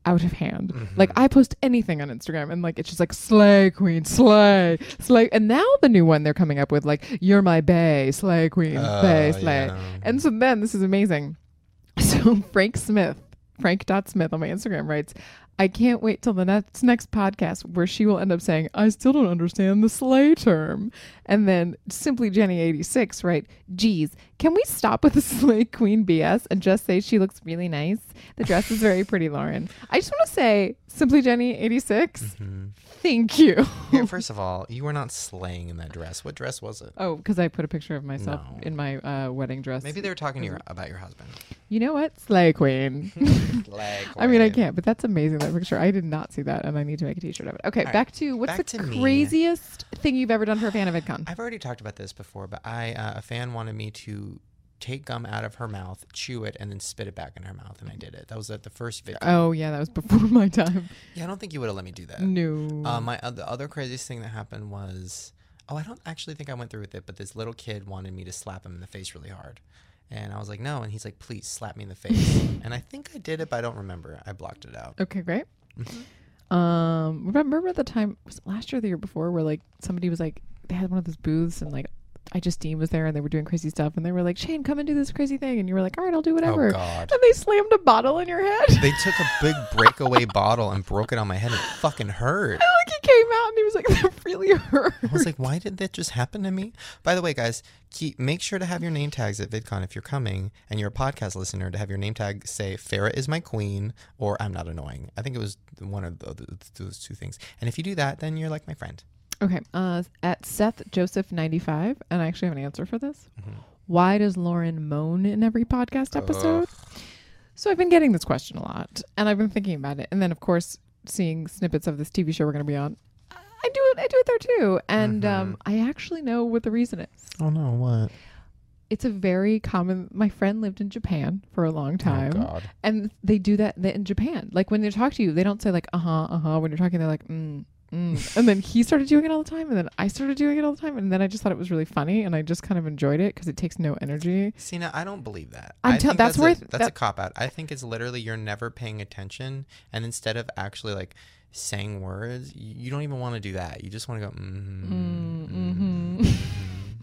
out of hand. Mhm. Like I post anything on Instagram and like it's just like Slay Queen, Slay, Slay. And now the new one they're coming up with like You're my bay, Slay Queen, bae, Oh, Slay. yeah. And so then this is amazing. So Frank Smith, Frank.Smith on my Instagram writes, I can't wait till the next next podcast where she will end up saying, "I still don't understand the slay term," and then simply Jenny eighty six, right? Geez, can we stop with the slay queen BS and just say she looks really nice? The dress is very pretty, Lauren. I just want to say, simply Jenny eighty mm-hmm. Thank you. Here, first of all, you were not slaying in that dress. What dress was it? Oh, because I put a picture of myself No. in my uh, wedding dress. Maybe they were talking to your, about your husband. You know what? Slay queen. Like, I mean, I can't, but that's amazing that picture. I did not see that, and I need to make a T-shirt of it. Okay, right, back to what's back the to me. craziest thing you've ever done for a fan of VidCon? I've already talked about this before, but I uh, a fan wanted me to take gum out of her mouth, chew it, and then spit it back in her mouth, and I did it. That was at the first VidCon. Oh yeah, that was before my time. yeah, I don't think you would have let me do that. No. Uh, my uh, the other craziest thing that happened was, oh, I don't actually think I went through with it, but this little kid wanted me to slap him in the face really hard, and I was like, no, and he's like, please slap me in the face, and I think I did it, but I don't remember. I blocked it out. okay, great. Mm-hmm. Um, remember the time was it last year, or the year before, where like somebody was like they had one of those booths and like. I Justine was there and they were doing crazy stuff and they were like, Shane, come and do this crazy thing. And you were like, all right, I'll do oh, whatever. Oh God. And they slammed a bottle in your head. They took a big breakaway bottle and broke it on my head. and It fucking hurt. And like he came out and he was like, that really hurt. I was like, why did that just happen to me? By the way, guys, keep make sure to have your name tags at VidCon if you're coming and you're a podcast listener to have your name tag say Farrah is my queen or I'm not annoying. I think it was one of the, those two things. And if you do that, then you're like my friend. Okay. Uh, at Seth Joseph ninety five, and I actually have an answer for this. Mhm. Why does Lauren moan in every podcast episode? So I've been getting this question a lot, and I've been thinking about it, and then of course seeing snippets of this TV show we're going to be on. I do it. I do it there too, and um, I actually know what the reason is. Oh no, what? It's a very common. My friend lived in Japan for a long time, Oh God. and they do that in Japan. Like when they talk to you, they don't say like uh huh uh huh. When you're talking, they're like mm mm. And then he started doing it all the time, and then I started doing it all the time, and then I just thought it was really funny, and I just kind of enjoyed it because it takes no energy. See, now I don't believe that. I'm I tell- think that's that's, where a, that's a cop out. I think it's literally you're never paying attention, and instead of actually like saying words, you, you don't even want to do that. You just want to go mm-hmm, Mm,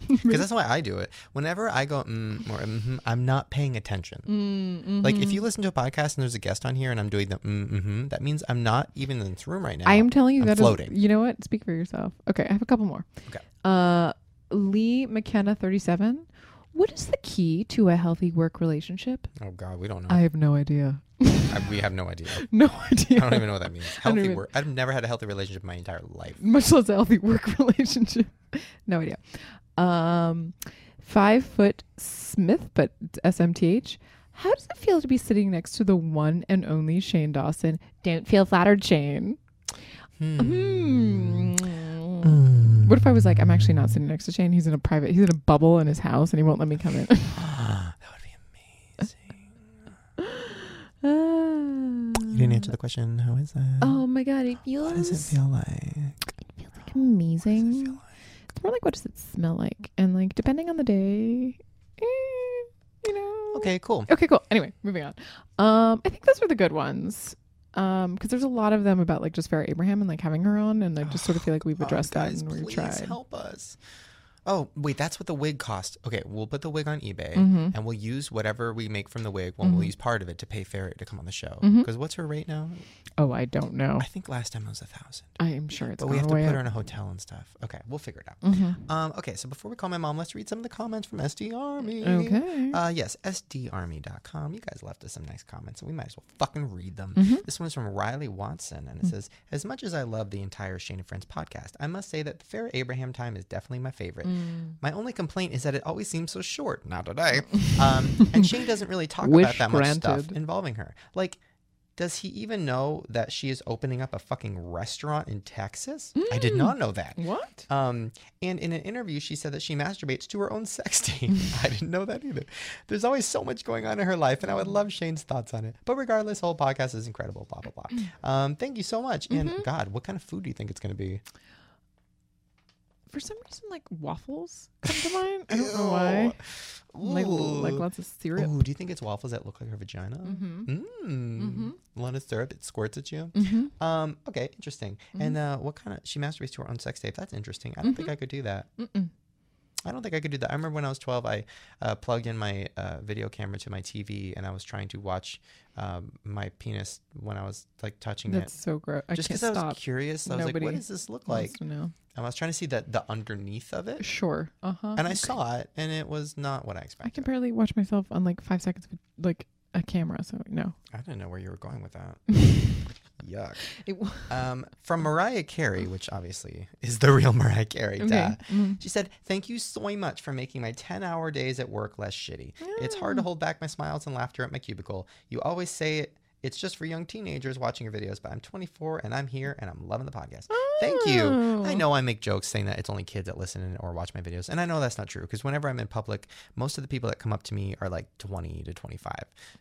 because that's why I do it. Whenever I go mm or mm-hmm, I'm not paying attention. Mm, Like if you listen to a podcast and there's a guest on here and I'm doing the mm-hmm, that means I'm not even in this room right now. I am telling you I'm that is- floating. you know what? Speak for yourself. Okay, I have a couple more. Okay. Uh, Lee McKenna, thirty-seven. What is the key to a healthy work relationship? Oh God, we don't know. I have no idea. I, we have no idea. No idea. I don't even know what that means. Healthy even, work. I've never had a healthy relationship in my entire life. much less a healthy work relationship. no idea. Um, five foot Smith, but SMTH. How does it feel to be sitting next to the one and only Shane Dawson? Don't feel flattered, Shane. Hmm. What if I was like, I'm actually not sitting next to Shane. He's in a private, he's in a bubble in his house, and he won't let me come in. that would be amazing. You didn't answer the question. How is that? Oh my god, it feels, what does it feel like? It feels like amazing. More like what does it smell like, and like depending on the day, eh, you know. Okay, cool. Okay, cool. Anyway, moving on. Um, I think those were the good ones. Um, because there's a lot of them about like just Farrah Abraham and like having her on, and I just sort of feel like we've Oh, addressed guys, that and we've tried. help us. Oh, wait, that's what the wig cost. Okay, we'll put the wig on eBay Mhm. and we'll use whatever we make from the wig. Well, Mhm. we'll use part of it to pay Farrah to come on the show. Mhm. Because what's her rate now? Oh, I don't know. I think last time it was a thousand. I am sure it's But we have to put her in a hotel and stuff. Okay, we'll figure it out. Mhm. Um, okay, so before we call my mom, let's read some of the comments from SD Army. Okay. Uh, yes, sdarmy.com. You guys left us some nice comments, and we might as well fucking read them. Mhm. This one's from Riley Watson, and it says, As much as I love the entire Shane and Friends podcast, I must say that the Farrah Abraham time is definitely my favorite. Mm. My only complaint is that it always seems so short. Not today. Um, and Shane doesn't really talk about Wish that much stuff involving her. Like, does he even know that she is opening up a fucking restaurant in Texas? I did Mm. not know that. What? Um, and in an interview, she said that she masturbates to her own sex tape. I didn't know that either. There's always so much going on in her life, and I would love Shane's thoughts on it. But regardless, the whole podcast is incredible. Blah blah blah. Um, thank you so much. And Mhm. God, what kind of food do you think it's going to be? For some reason, like waffles come to mind. I don't know why. Like, like lots of syrup. Ooh, do you think it's waffles that look like her vagina? Mm-hmm. Mm. Mhm. A lot of syrup that squirts at you. Mm-hmm. Um, okay, interesting. And uh, what kind of she masturbates to her own sex tape? That's interesting. I don't think I could do that. Mm-mm. I don't think I could do that. I remember when I was 12, I uh, plugged in my uh, video camera to my TV and I was trying to watch um, my penis when I was like touching That's it. That's so gross. Just because I was curious, I was like, what does this look like? to I was trying to see the, the underneath of it. Sure. Uh huh. And I saw it and it was not what I expected. I can barely watch myself on like five seconds like a camera. So no. I didn't know where you were going with that. Yuck. It, w- Um, from Mariah Carey, which obviously is the real Mariah Carey. okay. duh. Mhm. She said, Thank you so much for making my 10 hour days at work less shitty. It's hard to Mm. hold back my smiles and laughter at my cubicle. You always say it. It's just for young teenagers watching your videos, but I'm 24 and I'm here and I'm loving the podcast. Thank you. I Oh. know I make jokes saying that it's only kids that listen or watch my videos, and I know that's not true because whenever I'm in public, most of the people that come up to me are like 20 to 25.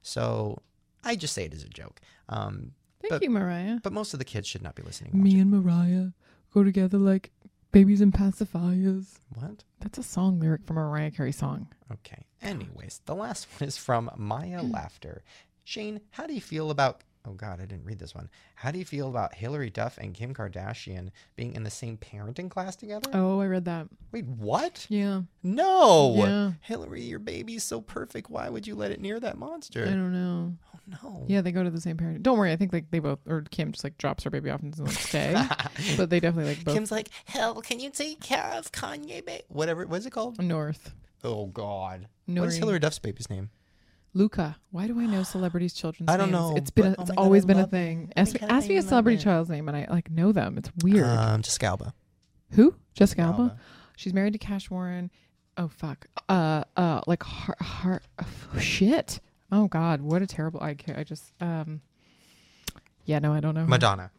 So I just say it as a joke. Um, Thank but- you, Mariah. but most of the kids should not be listening. and. Me and Mariah go together like babies and pacifiers. What? That's a song lyric from a Mariah Carey song. Okay. Anyways, the last one is from Maya Laughter. Shane, how do you feel about? Oh God, I didn't read this one. How do you feel about Hilary Duff and Kim Kardashian being in the same parenting class together? Oh, I read that. Wait, what? Yeah. No. Yeah. Hilary, your baby's so perfect. Why would you let it near that monster? I don't know. Oh no. Yeah, they go to the same parent. Don't worry. I think like they both or Kim just like drops her baby off and doesn't like stay. but they definitely like both Kim's like, hell, can you take care of Kanye, babe? Whatever. What's it called? north. Oh God. What Nori. is Hilary Duff's baby's name? Luca. Why do I know celebrities' children's I don't names? know, It's been. but- A, oh it's my God, always been a love thing. Ask me, God, ask me a love celebrity it. child's name, and I like know them. It's weird. Um, Jessica Alba. Who? Jessica Alba. Alba. She's married to Cash Warren. Oh fuck. Uh. Uh. Like heart. heart oh, shit. Oh God. What a terrible. I. ca- I just. Um. Yeah. No. I don't know. her. Madonna.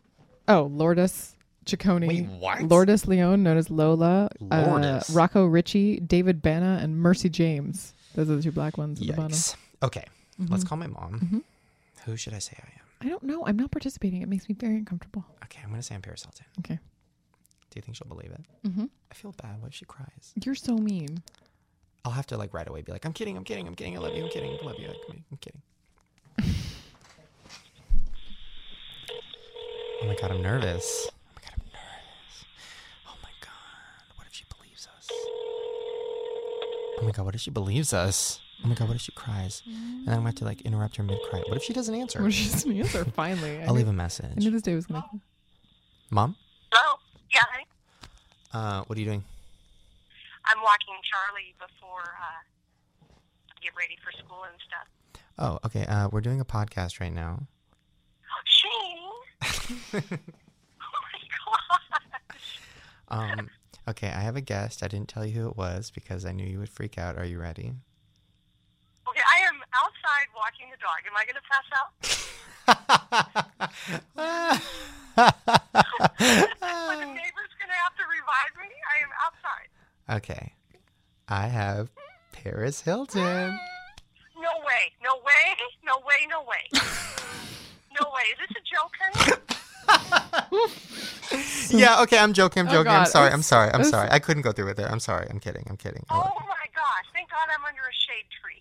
Oh, Lourdes Ciccone. Wait, what? Lourdes Leone, known as Lola. Lourdes. Uh, Rocco Ritchie, David Banda, and Mercy James. Those are the two black ones at the bottom. Yikes. Okay, let's Mhm. call my mom. Mhm. Who should I say I am? I don't know. I'm not participating. It makes me very uncomfortable. Okay, I'm gonna say I'm Paris Hilton. Okay. Do you think she'll believe it? Mm-hmm. I feel bad. What if she cries? You're so mean. I'll have to like right away be like, I'm kidding, I'm kidding, I'm kidding, I love you, I'm kidding, I love you, I'm kidding. oh my god, I'm nervous. Oh my god, I'm nervous. Oh my god, what if she believes us? Oh my god, what if she believes us? Oh my god, what if she cries? And then I'm gonna have to like interrupt her mid cry. What if she doesn't answer? What did you answer? Finally. I I'll knew, leave a I message. I knew this day was gonna. Mom, Hello. Yeah, honey. uh, what are you doing? I'm walking Charlie before uh, I get ready for school and stuff. Oh, okay. Uh, we're doing a podcast right now. Shane. oh my gosh. Um, okay, I have a guest. I didn't tell you who it was because I knew you would freak out. Are you ready? Okay, I am outside walking the dog. Am I going to pass out? Are the neighbors going to have to revive me? I am outside. okay, I have Paris Hilton. No way. No way. No way. No way. No way. Is this a joke, honey? yeah, okay, I'm joking. I'm Oh, joking. I'm God, sorry. it's- I'm sorry. I'm it's- sorry. I couldn't go through with it. I'm sorry. I'm kidding. I'm kidding. I Oh love my gosh. Thank God I'm under a shade tree.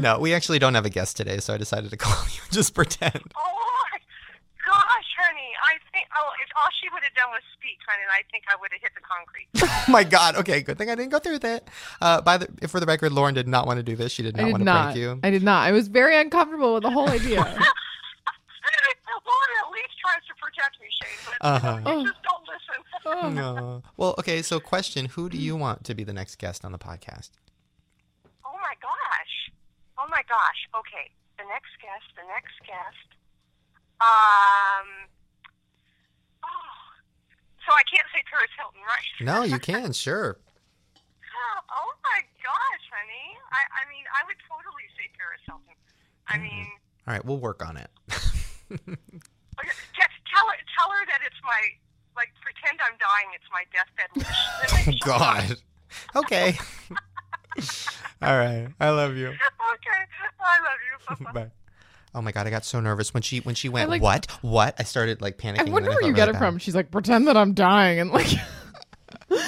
no, we actually don't have a guest today, so I decided to call you and just pretend. Oh my gosh, honey. I think, oh, if all she would have done was speak, honey, I think I would have hit the concrete. oh my god. Okay, good thing I didn't go through with it. Uh, by the for the record, Lauren did not want to do this. She did not did want to not. prank you. I did not. I was very uncomfortable with the whole idea. Lauren at least tries to protect me, Shane, but Uh-huh. you, know, you just don't listen. Oh. No. Well, okay. So, question: Who do you want to be the next guest on the podcast? Oh my gosh. Oh my gosh. Okay. The next guest, the next guest. Um. Oh. So I can't say Paris Hilton, right? No, you can. Sure. Oh my gosh, honey. I, I mean, I would totally say Paris Hilton. I Mm-hmm. mean, All right, we'll work on it. okay, just tell her, tell her that it's my, like, pretend I'm dying. It's my deathbed wish. Oh maybe God. Okay. All right. I love you. Okay. I love you. Bye-bye. Bye. Oh my God, I got so nervous when she when she went. like- what? What? I started like panicking. I and wonder then where you get it bad. from. She's like, pretend that I'm dying, and like, it's like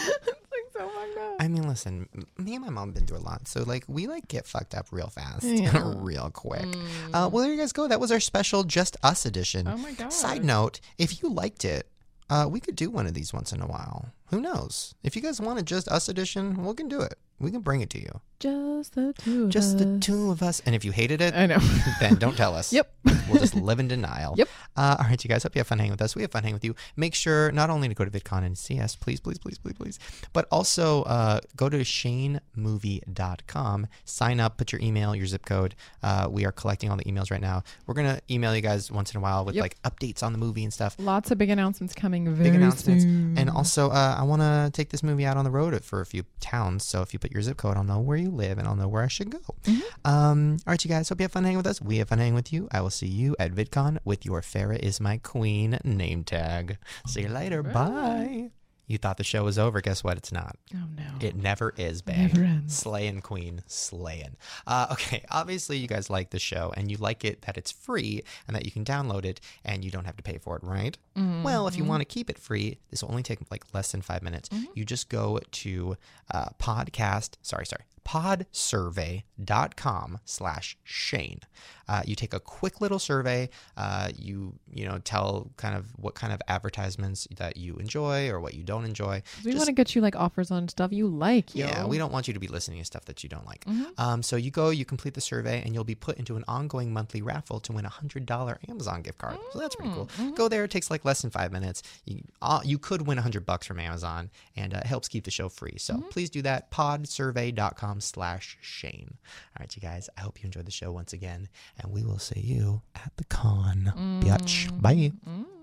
so fucked up. I mean, listen, me and my mom have been through a lot, so like we like get fucked up real fast, Yeah. real quick. Uh, well, there you guys go. That was our special Just Us edition. Oh my god. Side note: If you liked it, uh, we could do one of these once in a while. Who knows? If you guys want a just us edition, we can do it. We can bring it to you. Just the two of Just the two of us. And if you hated it, I know. then don't tell us. Yep. We'll just live in denial. Yep. Uh, all right, you guys. Hope you have fun hanging with us. We have fun hanging with you. Make sure not only to go to VidCon and see us, please, please, please, please, please, but also uh, go to shanemovie.com, sign up, put your email, your zip code. Uh, we are collecting all the emails right now. We're going to email you guys once in a while with Yep. like updates on the movie and stuff. Lots of big announcements coming very Big announcements. soon. And also, uh, I want to take this movie out on the road for a few towns. So if you put your zip code, I'll know where you live and I'll know where I should go. Um, all right, you guys. Hope you have fun hanging with us. We have fun hanging with you. I will see you at VidCon with your Farrah is my queen name tag. See you later. Bye. You thought the show was over. Guess what? It's not. oh no. It never is, babe. Never ends. Slaying queen, slaying. Uh, okay, obviously you guys like the show and you like it that it's free and that you can download it and you don't have to pay for it, right? Well, if you want to keep it free, this will only take like less than five minutes. You just go to uh, podcast, sorry, sorry, podsurvey.com slash Shane. Uh, you take a quick little survey. Uh, you you know tell kind of what kind of advertisements that you enjoy or what you don't enjoy. we Just- want to get you like offers on stuff you like, yo. yeah, we don't want you to be listening to stuff that you don't like. Um, so you go, you complete the survey, and you'll be put into an ongoing monthly raffle to win a hundred dollar Amazon gift card. So that's pretty cool. Go there; it takes like less than five minutes. You uh, you could win a hundred bucks from Amazon, and uh, it helps keep the show free. So please do that. Podsurvey.com/slash Shane. All right, you guys. I hope you enjoyed the show once again, and we will see you at the con. Biatch. Bye. Mm.